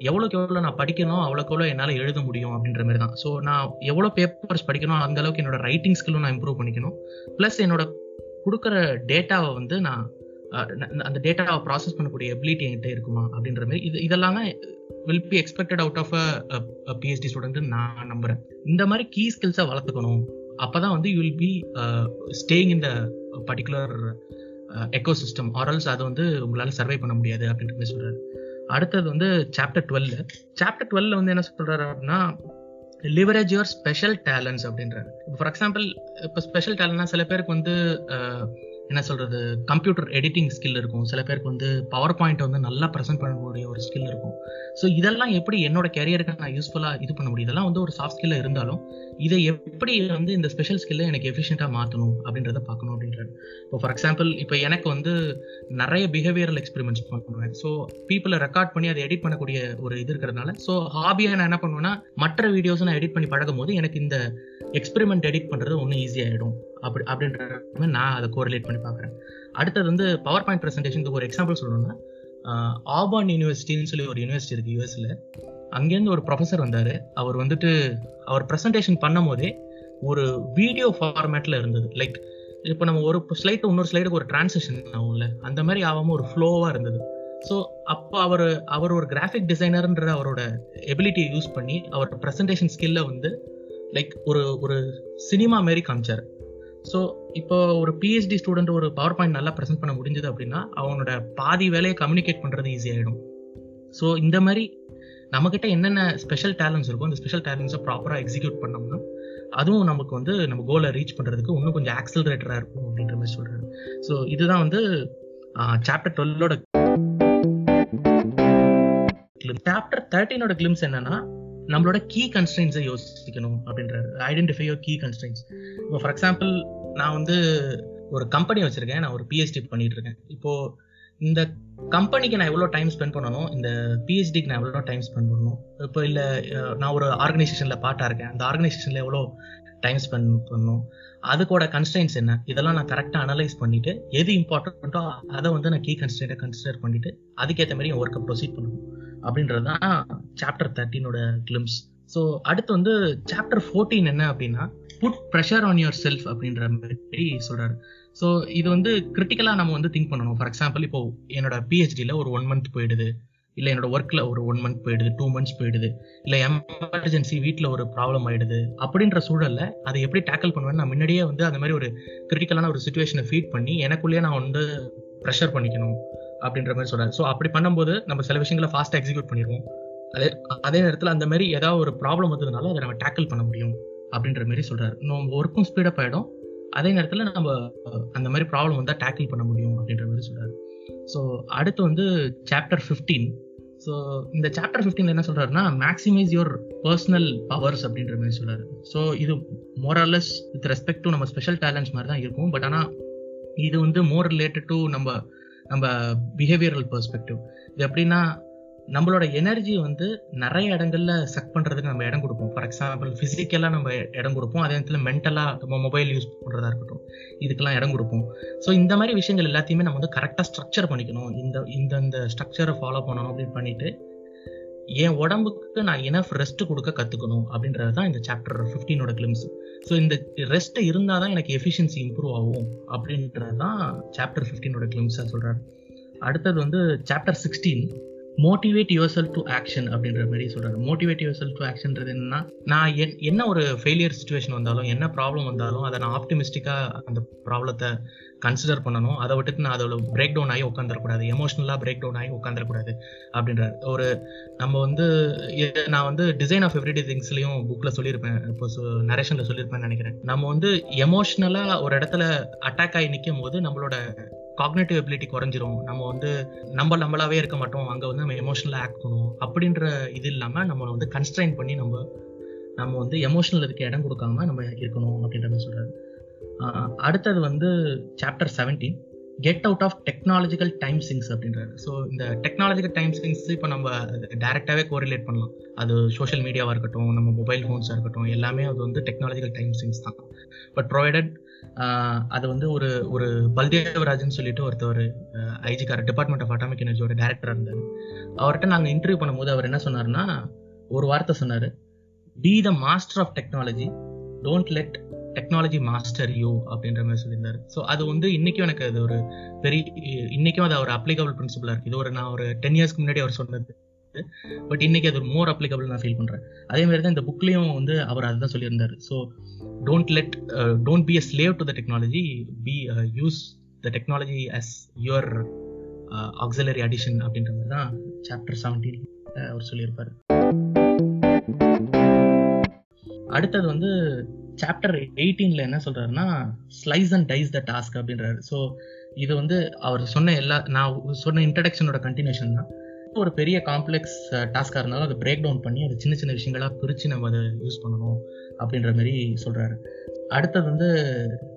எவ்வளோக்கு எவ்வளோ நான் படிக்கணும் அவ்வளோக்கு எவ்வளோ என்னால் எழுத முடியும் அப்படின்ற மாதிரி தான். ஸோ நான் எவ்வளோ பேப்பர்ஸ் படிக்கணும் அந்த அளவுக்கு என்னோட ரைட்டிங் ஸ்கில்லும் நான் இம்ப்ரூவ் பண்ணிக்கணும். ப்ளஸ் என்னோட கொடுக்குற டேட்டாவை வந்து நான் அந்த டேட்டாவை ப்ராசஸ் பண்ணக்கூடிய எபிலிட்டி என்கிட்ட இருக்குமா அப்படின்ற மாதிரி இது இதெல்லாம் will be expected out of a PhD student நான் நம்புறேன். இந்த மாதிரி கீ ஸ்கில்ஸை வளர்த்துக்கணும். அப்பதான் வந்து யூ வில் பி ஸ்டேயிங் இந்த பர்டிகுலர் எக்கோ சிஸ்டம் ஆரல்ஸ் அதை வந்து உங்களால் சர்வை பண்ண முடியாது அப்படின்ற மாதிரி சொல்றாரு. அடுத்தது வந்து சாப்டர் டுவெல் சாப்டர் டுவெல்ல வந்து என்ன சொல்றாரு அப்படின்னா லிவரேஜ் யுவர் ஸ்பெஷல் டேலண்ட்ஸ் அப்படின்றாரு. ஃபார் எக்ஸாம்பிள் இப்போ ஸ்பெஷல் டேலண்ட்னா சில பேருக்கு வந்து என்ன சொல்றது கம்ப்யூட்டர் எடிட்டிங் ஸ்கில் இருக்கும். சில பேருக்கு வந்து பவர் பாயிண்ட் வந்து நல்லா ப்ரெசென்ட் பண்ணக்கூடிய ஒரு ஸ்கில் இருக்கும். ஸோ இதெல்லாம் எப்படி என்னோட கேரியருக்கு நான் யூஸ்ஃபுல்லாக இது பண்ண முடியும்? இதெல்லாம் வந்து ஒரு சாஃப்ட் ஸ்கில்ல இருந்தாலும் இதை எப்படி வந்து இந்த ஸ்பெஷல் ஸ்கில்லை எனக்கு எஃபிஷியண்டாக மாற்றணும் அப்படின்றத பார்க்கணும் அப்படின்றது இப்போ ஃபார் எக்ஸாம்பிள் இப்போ எனக்கு வந்து நிறைய பிஹேவியரல் எக்ஸ்பெரிமெண்ட்ஸ் பண்ணுவேன். ஸோ பீப்புளை ரெக்கார்ட் பண்ணி அதை எடிட் பண்ணக்கூடிய ஒரு இது இருக்கிறதுனால ஸோ ஹாபியாக நான் என்ன பண்ணுவேன்னா மற்ற வீடியோஸ் நான் எடிட் பண்ணி பழகும் போது எனக்கு இந்த எக்ஸ்பெரிமெண்ட் எடிட் பண்ணுறது ஒன்றும் ஈஸியாகிடும் அப்படி அப்படின்ற நான் அதை கோரிலேட் பண்ணி பார்க்குறேன். அடுத்தது வந்து பவர் பாயிண்ட் ப்ரெசன்டேஷனுக்கு ஒரு எக்ஸாம்பிள் சொல்லணும்னா ஆபான் யூனிவர்சிட்டின்னு சொல்லி ஒரு யூனிவர்சிட்டி இருக்குது யூஎஸில் அங்கேருந்து ஒரு ப்ரொஃபஸர் வந்தார். அவர் வந்துட்டு அவர் ப்ரெசன்டேஷன் பண்ணும் போதே ஒரு வீடியோ ஃபார்மேட்டில் இருந்தது. லைக் இப்போ நம்ம ஒரு ஸ்லைட்டு இன்னொரு ஸ்லைடுக்கு ஒரு டிரான்சிஷன் ஆகும்ல. அந்த மாதிரி ஆகாமல் ஒரு ஃப்ளோவாக இருந்தது. ஸோ அப்போ அவர் அவர் ஒரு கிராஃபிக் டிசைனர்ன்ற அவரோட எபிலிட்டியை யூஸ் பண்ணி அவர் ப்ரெசன்டேஷன் ஸ்கில்லை வந்து லைக் ஒரு ஒரு சினிமா மாரி காமிச்சார். ஸோ இப்போ ஒரு பிஹெச்டி ஸ்டூடெண்ட் ஒரு பவர் பாயிண்ட் நல்லா ப்ரெசென்ட் பண்ண முடிஞ்சது அப்படின்னா அவனோட பாதி வேலையை கம்யூனிகேட் பண்ணுறது ஈஸி ஆகிடும் ஸோ இந்த மாதிரி நம்மக்கிட்ட என்னென்ன ஸ்பெஷல் டேலண்ட்ஸ் இருக்கோ அந்த ஸ்பெஷல் டேலண்ட்ஸை ப்ராப்பராக எக்ஸிக்யூட் பண்ணோம்னா அதுவும் நமக்கு வந்து நம்ம கோலை ரீச் பண்ணுறதுக்கு இன்னும் கொஞ்சம் ஆக்சலரேட்டராக இருக்கும் அப்படின்ற மாதிரி சொல்கிறாரு ஸோ இதுதான் வந்து சாப்டர் டுவெல்லோட சாப்டர் தேர்ட்டீனோட கிளிம்ஸ் என்னன்னா நம்மளோட கீ கன்ஸ்டன்ஸை யோசிக்கணும் அப்படின்றாரு. ஐடென்டிஃபை யோர் கீ கன்ஸ்டன்ஸ் இப்போ ஃபார் எக்ஸாம்பிள் நான் வந்து ஒரு கம்பெனி வச்சிருக்கேன் நான் ஒரு பிஹெச்டி பண்ணிட்டு இருக்கேன். இப்போ இந்த கம்பெனிக்கு நான் எவ்வளோ டைம் ஸ்பெண்ட் பண்ணணும் இந்த பிஹெச்டிக்கு நான் எவ்வளோ டைம் ஸ்பெண்ட் பண்ணணும் இப்போ இல்லை நான் ஒரு ஆர்கனைசேஷனில் பார்ட்டாக இருக்கேன். அந்த ஆர்கனைசேஷனில் எவ்வளோ டைம் ஸ்பெண்ட் பண்ணணும் அதுக்கோட கன்ஸ்டன்ஸ் என்ன? இதெல்லாம் நான் கரெக்டாக அனலைஸ் பண்ணிட்டு எது இம்பார்ட்டண்ட்டோ அதை வந்து நான் கீ கன்ஸ்டன்ட்டை கன்சிடர் பண்ணிட்டு அதுக்கேற்ற மாதிரி என் ஒர்க்கை ப்ரொசீட் பண்ணணும். அப்படின்றது தான் சாப்டர் தேர்ட்டீனோட கிளிம்ஸ் ஸோ அடுத்து வந்து சாப்டர் ஃபோர்டீன் என்ன அப்படின்னா put pressure on your self அப்படின்ற மாதிரி சொல்றாரு. ஸோ இது வந்து கிரிட்டிக்கலாக நம்ம வந்து திங்க் பண்ணணும். ஃபார் எக்ஸாம்பிள் இப்போ என்னோட பிஹெச்டியில் ஒரு ஒன் மந்த் போயிடுது. இல்லை என்னோட ஒர்க்கில் ஒரு ஒன் மந்த் போயிடுது டூ மந்த்ஸ் போயிடுது. இல்லை எமர்ஜென்சி வீட்டில் ஒரு ப்ராப்ளம் ஆயிடுது. அப்படின்ற சூழலில் அதை எப்படி டேக்கிள் பண்ணுவேன்னு நான் முன்னாடியே வந்து அந்த மாதிரி ஒரு கிரிட்டிக்கலான ஒரு சுச்சுவேஷனை ஃபீட் பண்ணி எனக்குள்ளேயே நான் வந்து ப்ரெஷர் பண்ணிக்கணும் அப்படின்ற மாதிரி சொல்கிறேன் ஸோ அப்படி பண்ணும்போது நம்ம சில விஷயங்களை ஃபாஸ்ட்டாக எக்ஸிக்யூட் பண்ணிடுவோம். அதே அதே நேரத்தில் அந்த மாதிரி ஏதாவது ஒரு ப்ராப்ளம் வந்ததுனால அதை நம்ம டேக்கிள் பண்ண முடியும் அப்படின்ற மாதிரி சொல்கிறாரு நம்ம ஒர்க்கும் ஸ்பீடப் ஆகிடும் அதே நேரத்தில் நம்ம அந்த மாதிரி ப்ராப்ளம் வந்தால் டேக்கிள் பண்ண முடியும் அப்படின்ற மாதிரி சொல்கிறாரு ஸோ அடுத்து வந்து சாப்டர் ஃபிஃப்டீன் ஸோ இந்த சாப்டர் ஃபிஃப்டீன் என்ன சொல்றாருன்னா மேக்ஸிமைஸ் யுவர் பர்சனல் பவர்ஸ் அப்படின்ற மாதிரி சொல்கிறாரு ஸோ இது மோரலஸ் வித் ரெஸ்பெக்ட் டு நம்ம ஸ்பெஷல் டேலண்ட்ஸ் மாதிரி தான் இருக்கும். பட் ஆனால் இது வந்து மோர் ரிலேட்டட் டு நம்ம நம்ம பிஹேவியரல் பர்ஸ்பெக்டிவ் இது எப்படின்னா நம்மளோட எனர்ஜி வந்து நிறைய இடங்கள்ல சக் பண்றதுக்கு நம்ம இடம் கொடுப்போம். ஃபார் எக்ஸாம்பிள் பிசிக்கலா நம்ம இடம் கொடுப்போம். அதே நேரத்தில் மென்டலா நம்ம மொபைல் யூஸ் பண்றதா இருக்கட்டும். இதுக்கெல்லாம் இடம் கொடுப்போம். ஸோ இந்த மாதிரி விஷயங்கள் எல்லாத்தையுமே நம்ம வந்து கரெக்டாக ஸ்ட்ரக்சர் பண்ணிக்கணும். இந்த இந்த இந்த ஸ்ட்ரக்சரை ஃபாலோ பண்ணணும் அப்படின்னு பண்ணிட்டு என் உடம்புக்கு நான் எனஃப் ரெஸ்ட் கொடுக்க கத்துக்கணும் அப்படின்றது தான் இந்த சாப்டர் ஃபிஃப்டீனோட கிளிம்ஸ் ஸோ இந்த ரெஸ்ட் இருந்தால் தான் எனக்கு எஃபிஷியன்சி இம்ப்ரூவ் ஆகும் அப்படின்றது தான் சாப்டர் ஃபிஃப்டீனோட கிளிம்ஸாக சொல்கிறாரு அடுத்தது வந்து chapter sixteen motivate yourself to action அப்படின்ற மாதிரி சொல்கிறாரு மோட்டிவேட் யுவர் செல் டு ஆக்ஷன்றது என்னன்னா நான் என் என்ன ஒரு ஃபெயிலியர் சுச்சுவேஷன் வந்தாலும் என்ன ப்ராப்ளம் வந்தாலும் அதை நான் ஆப்டிமிஸ்டிக்காக அந்த ப்ராப்ளத்தை கன்சிடர் பண்ணணும். அதை விட்டுட்டு நான் அதோட பிரேக் டவுன் ஆகி உட்காந்துடக்கூடாது எமோஷனலாக பிரேக் டவுன் ஆகி உட்காந்துடக்கூடாது அப்படின்றார். ஒரு நம்ம வந்து நான் வந்து டிசைன் ஆஃப் எவ்ரிடே திங்ஸ்லையும் புக்கில் சொல்லியிருப்பேன். இப்போ நரேஷனில் சொல்லியிருப்பேன்னு நினைக்கிறேன். நம்ம வந்து எமோஷ்னலாக ஒரு இடத்துல அட்டாக் ஆகி நிற்கும் போது நம்மளோட காக்னேட்டிவ் எபிலிட்டி குறைஞ்சிரும். நம்ம வந்து நம்ம நம்மளாவே இருக்க மாட்டோம். அங்கே வந்து நம்ம எமோஷனலாக ஆக்ட் பண்ணுவோம். அப்படின்ற இது இல்லாமல் நம்மளை வந்து கன்ஸ்ட்ரைன் பண்ணி நம்ம நம்ம வந்து எமோஷனல் இதுக்கு இடம் கொடுக்காம நம்ம இருக்கணும் அப்படின்ற மாதிரி அடுத்தது வந்து chapter seventeen get out of technological time sinks அப்படின்றாரு. ஸோ இந்த டெக்னாலஜிக்கல் டைம் சிங்ஸ் இப்போ நம்ம டேரெக்டாகவே கோரிலேட் பண்ணலாம். அது சோஷியல் மீடியாவாக இருக்கட்டும் நம்ம மொபைல் ஃபோன்ஸாக இருக்கட்டும் எல்லாமே அது வந்து டெக்னாலஜிக்கல் டைம் சிங்ஸ் தான். பட் ப்ரொவைடட் அது வந்து ஒரு ஒரு பல்தேவராஜன் சொல்லிட்டு ஒருத்தர் ஐஜிக்கார டிபார்ட்மெண்ட் ஆஃப் அட்டாமிக் எனர்ஜியோட டேரக்டர் இருந்தார். அவர்கிட்ட நாங்கள் இன்டர்வியூ பண்ணும்போது அவர் என்ன சொன்னார்னா ஒரு வார்த்தை சொன்னார். Be the master of technology don't let technology master you அப்படின்ற மாதிரி சொல்லியிருந்தாரு. ஸோ அது வந்து இன்னைக்கும் எனக்கு அது ஒரு பெரிய இன்னைக்கும் அது ஒரு அப்ளிகபிள் பிரின்சிபலாக இருக்குது இது ஒரு நான் ஒரு டென் இயர்ஸ்க்கு முன்னாடி அவர் சொன்னது. பட் இன்னைக்கு அது ஒரு மோர் அப்ளிகபிள் நான் ஃபீல் பண்றேன். அதே மாதிரி தான் இந்த புக்லயும் வந்து அவர் அதுதான் சொல்லியிருந்தாரு. So don't let don't be a slave to the technology be use the technology as your auxiliary addition அப்படின்ற மாதிரி தான் சாப்டர் செவன்டீன் uh, அவர் சொல்லியிருப்பாரு. அடுத்தது வந்து சாப்டர் எயிட்டீன்ல என்ன சொல்றாருன்னா slice and dice the task அப்படின்றாரு. ஸோ இது வந்து அவர் சொன்ன எல்லா நான் சொன்ன இன்ட்ரடக்ஷனோட கண்டினியூஷன் தான். ஒரு பெரிய காம்ப்ளெக்ஸ் டாஸ்காக இருந்தாலும் அதை பிரேக் டவுன் பண்ணி அதை சின்ன சின்ன விஷயங்களாக பிரித்து நம்ம அதை யூஸ் பண்ணணும் அப்படின்ற மாதிரி சொல்கிறாரு அடுத்தது வந்து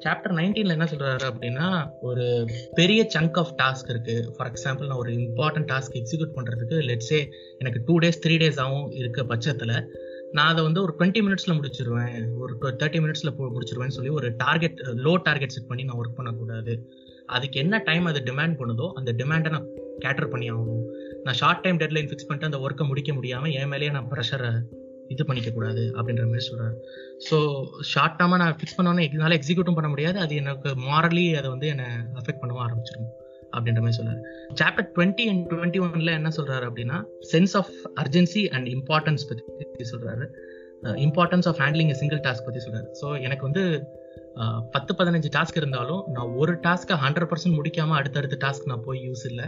சாப்டர் நைன்டீனில் என்ன சொல்கிறாரு அப்படின்னா ஒரு பெரிய சங்க் ஆஃப் டாஸ்க் இருக்குது ஃபார் எக்ஸாம்பிள் நான் ஒரு இம்பார்ட்டன்ட் டாஸ்க் எக்ஸிக்யூட் பண்ணுறதுக்கு லெட்ஸே எனக்கு டூ டேஸ் த்ரீ டேஸ் ஆகும் இருக்க பட்சத்தில். நான் அதை வந்து ஒரு டுவெண்ட்டி மினிட்ஸில் முடிச்சிருவேன். ஒரு தேர்ட்டி மினிட்ஸில் முடிச்சிருவேன்னு சொல்லி ஒரு டார்கெட் லோ டார்கெட் செட் பண்ணி நான் ஒர்க் பண்ணக்கூடாது. அதுக்கு என்ன டைம் அது டிமாண்ட் பண்ணுதோ அந்த டிமாண்டை நான் கேட்டர் பண்ணி ஆகணும். நான் ஷார்ட் டைம் டெட்லைன் ஃபிக்ஸ் பண்ணிட்டு அந்த ஒர்க்கை முடிக்க முடியாமல் என் மேலேயே நான் ப்ரெஷரை இது பண்ணிக்க கூடாது அப்படின்ற மாதிரி சொல்கிறாரு ஸோ ஷார்ட் டேர்மாக நான் ஃபிக்ஸ் பண்ணோன்னே என்னால் எக்ஸிக்யூட்டும் பண்ண முடியாது. அது எனக்கு மாரலி அதை வந்து என்னை அஃபெக்ட் பண்ணவும் ஆரம்பிச்சிடும் அப்படின்ற மாதிரி சொல்றாரு. சாப்டர் டுவெண்ட்டி அண்ட் டுவெண்ட்டி ஒன்ல என்ன சொல்றாரு அப்படின்னா sense of urgency and importance பற்றி சொல்றாரு. Importance of handling single task பற்றி சொல்றாரு. ஸோ எனக்கு வந்து பத்து பதினஞ்சு டாஸ்க் இருந்தாலும் நான் ஒரு டாஸ்க்கை ஹண்ட்ரட் பர்சன்ட் முடிக்காம அடுத்தடுத்த டாஸ்க் நான் போய் யூஸ் இல்லை.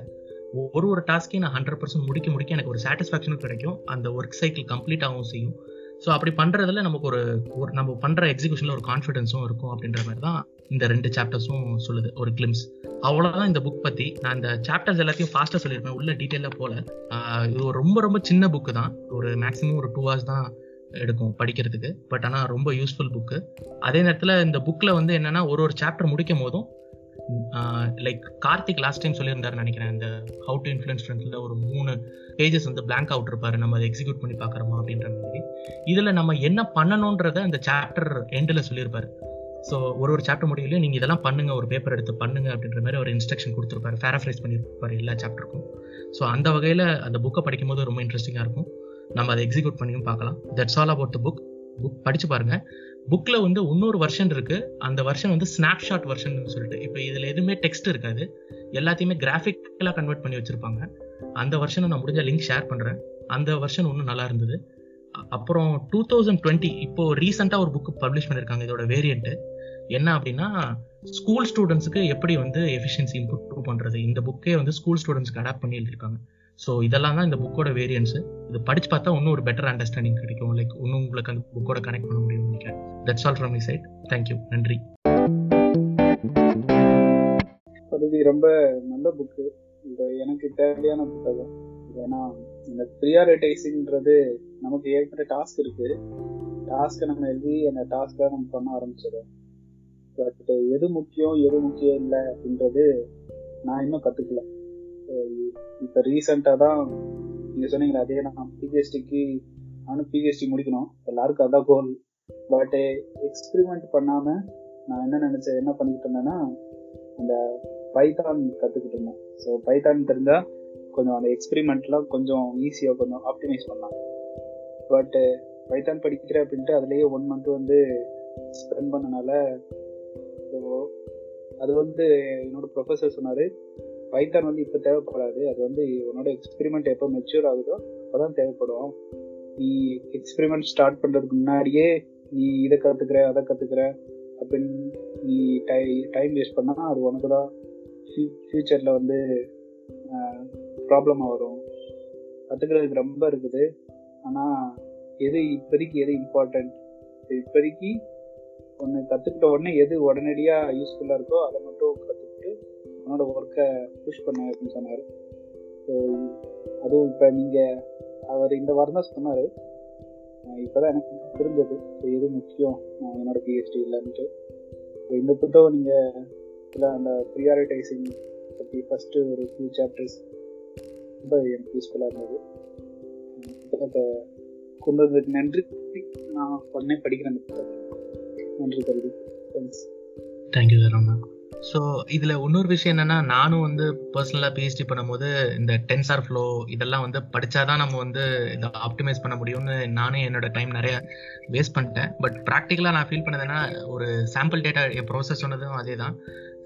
ஒரு ஒரு டாஸ்க்கையும் நான் ஹண்ட்ரட் பர்சன்ட் முடிக்க முடிக்க எனக்கு ஒரு சாட்டிஸ்ஃபேக்ஷனும் கிடைக்கும். அந்த ஒர்க் சைக்கிள் கம்ப்ளீட் ஆகவும் செய்யும். ஸோ அப்படி பண்ணுறதுல நமக்கு ஒரு ஒரு நம்ம பண்ணுற எக்ஸிகூஷனில் ஒரு கான்ஃபிடன்ஸும் இருக்கும் அப்படின்ற மாதிரி தான் இந்த ரெண்டு சாப்டர்ஸும் சொல்லுது ஒரு கிளிம்ஸ் அவ்வளோதான் இந்த புக் பற்றி நான் இந்த சாப்டர்ஸ் எல்லாத்தையும் ஃபாஸ்ட்டாக சொல்லியிருப்பேன் உள்ள டீட்டெயிலாக போல. இது ஒரு ரொம்ப ரொம்ப சின்ன புக்கு தான். ஒரு மேக்ஸிமம் ஒரு டூ ஹவர்ஸ் தான் எடுக்கும் படிக்கிறதுக்கு. பட் ஆனால் ரொம்ப யூஸ்ஃபுல் புக்கு அதே நேரத்தில் இந்த புக்கில் வந்து என்னென்னா ஒரு ஒரு சாப்டர் முடிக்கும் போதும் லைக் கார்த்திக் லாஸ்ட் டைம் சொல்லியிருந்தாரு நினைக்கிறேன். இந்த ஹவு டு இன்ஃப்ளூயன்ஸ் ஃப்ரெண்ட்ஸில் ஒரு மூணு பேஜஸ் வந்து பிளாங்க் அவுட் இருப்பாரு. நம்ம அதை எக்ஸிக்யூட் பண்ணி பார்க்குறோமா அப்படின்ற மாதிரி. இதில் நம்ம என்ன பண்ணணுன்றத அந்த சாப்டர் எண்டில் சொல்லியிருப்பாரு. ஸோ ஒரு ஒரு சாப்டர் முடியலையும் நீங்கள் இதெல்லாம் பண்ணுங்க ஒரு பேப்பர் எடுத்து பண்ணுங்க அப்படின்ற மாதிரி ஒரு இன்ஸ்ட்ரக்ஷன் கொடுத்துருப்பாரு. பேராஃப்ரைஸ் பண்ணியிருப்பாரு எல்லா சாப்டருக்கும் ஸோ அந்த வகையில் அந்த புக்கை படிக்கும் போது ரொம்ப இன்ட்ரெஸ்டிங்காக இருக்கும். நம்ம அதை எக்ஸிக்யூட் பண்ணியும் பார்க்கலாம். That's all about the book book படித்து பாருங்கள் புக்கில் வந்து இன்னொரு வெர்ஷன் இருக்குது அந்த வெர்ஷன் வந்து ஸ்னாப்ஷாட் வெர்ஷன் சொல்லிட்டு. இப்போ இதில் எதுவுமே டெக்ஸ்ட் இருக்காது. எல்லாத்தையுமே கிராஃபிக்கலாக கன்வெர்ட் பண்ணி வச்சுருப்பாங்க. அந்த வருஷனை நான் முடிஞ்ச லிங்க் ஷேர் பண்ணுறேன் அந்த வெர்ஷன் இன்னும் நல்லா இருந்தது. அப்புறம் டூ தௌசண்ட் டுவெண்ட்டி இப்போ ரீசெண்டாக ஒரு புக் பப்ளிஷ் பண்ணியிருக்காங்க இதோட வேரியண்ட்டு என்ன அப்படின்னா ஸ்கூல் ஸ்டூடெண்ட்ஸுக்கு எப்படி வந்து எஃபிஷியன்சி இம்ப்ரூவ் பண்ணுறது இந்த புக்கே வந்து ஸ்கூல் ஸ்டூடெண்ட்ஸ்க்கு அடாப்ட் பண்ணி எழுதியிருக்காங்க. ஸோ இதெல்லாம் தான் இந்த புக்கோட வேரியன்ஸு இது படிச்சு பார்த்தா இன்னும் ஒரு பெட்டர் அண்டர்ஸ்டாண்டிங் கிடைக்கும். லைக் இன்னும் உங்களுக்கு அந்த புக்கோட கனெக்ட் பண்ண முடியும் நினைக்கிறேன். That's all from my side thank you நன்றி. பதவி ரொம்ப நல்ல புக்கு இந்த எனக்கு தேவையான புத்தகம். ஏன்னா இந்த ப்ரியாரிட்டைஸிங்கிறது நமக்கு ஏற்கனவே டாஸ்க் இருக்கு. டாஸ்க்கை நம்ம எழுதி அந்த டாஸ்க்காக நம்ம பண்ண ஆரம்பிச்சிடும் பட் எது முக்கியம் எது முக்கியம் இல்லை அப்படின்றது நான் இன்னும் கற்றுக்கல இப்போ ரீசெண்டாக தான் நீங்கள் சொன்னீங்களா அதே நான் பிஹெச்டிக்கு நானும் பிஹெச்டி முடிக்கணும். எல்லாருக்கும் அதான் கோல் பட் எக்ஸ்பிரிமெண்ட் பண்ணாமல் நான் என்ன நினச்சேன் என்ன பண்ணிக்கிட்டு இருந்தேன்னா அந்த பைத்தான் கற்றுக்கிட்டு இருந்தேன். ஸோ பைத்தான் தெரிஞ்சால் கொஞ்சம் அந்த எக்ஸ்பிரிமெண்ட்லாம் கொஞ்சம் ஈஸியாக கொஞ்சம் ஆப்டிமைஸ் பண்ணலாம். பட் பைத்தான் eh, படிக்கிறேன் அப்படின்ட்டு அதுலேயே ஒன் மந்த் வந்து ஸ்பெண்ட் பண்ணனால ஸோ அது வந்து என்னோட ப்ரொஃபஸர் சொன்னார் பைத்தான் வந்து இப்போ தேவைப்படாது. அது வந்து உன்னோட எக்ஸ்பெரிமெண்ட் எப்போ மெச்சூர் ஆகுதோ அப்போதான் தேவைப்படும். நீ எக்ஸ்பெரிமெண்ட் ஸ்டார்ட் பண்ணுறதுக்கு முன்னாடியே நீ இதை கற்றுக்கிற அதை கற்றுக்கிற அப்படின்னு நீ டை டைம் வேஸ்ட் பண்ணால் அது உனக்கு தான் ஃப்யூச்சரில் வந்து ப்ராப்ளமாக வரும். கற்றுக்கிறதுக்கு ரொம்ப இருக்குது. ஆனால் எது இப்போதைக்கு எது இம்பார்ட்டன்ட் இப்போதைக்கு ஒன்று கற்றுக்கிட்ட உடனே எது உடனடியாக யூஸ்ஃபுல்லாக இருக்கோ அதை மட்டும் உன்னோட ஒர்க்கை புஷ் பண்ண அப்படின்னு சொன்னார். ஸோ அதுவும் இப்போ நீங்கள் அவர் இந்த வாரம் தான் சொன்னார். இப்போ தான் எனக்கு புரிஞ்சது. ஸோ எது முக்கியம்? என்னோட பிஹெச்டி இல்லைன்ட்டு. ஸோ இந்த புத்தகம் நீங்கள் இல்லை அந்த ப்ரியாரிட்டைசிங் பற்றி ஃபஸ்ட்டு ஒரு ஃபியூ சாப்டர்ஸ் ரொம்ப எனக்கு யூஸ்ஃபுல்லாக இருந்தது. புத்தகத்தை கொண்டு வந்ததுக்கு நன்றி. நான் உடனே படிக்கிறேன் அந்த புத்தகத்தை. நன்றி கருதி. தேங்க்ஸ் தேங்க்யூ தரோண்ணா ஸோ இதில் இன்னொரு விஷயம் என்னென்னா நானும் வந்து பர்சனலாக பிஹெச்டி பண்ணும்போது இந்த டென்சார் ஃப்ளோ இதெல்லாம் வந்து படித்தாதான் நம்ம வந்து இதை ஆப்டிமைஸ் பண்ண முடியும்னு நானும் என்னோட டைம் நிறைய வேஸ்ட் பண்ணிட்டேன். பட் ப்ராக்டிக்கலாக நான் ஃபீல் பண்ணதுன்னா ஒரு சாம்பிள் டேட்டா ப்ராசஸ் சொன்னதும் அதே தான்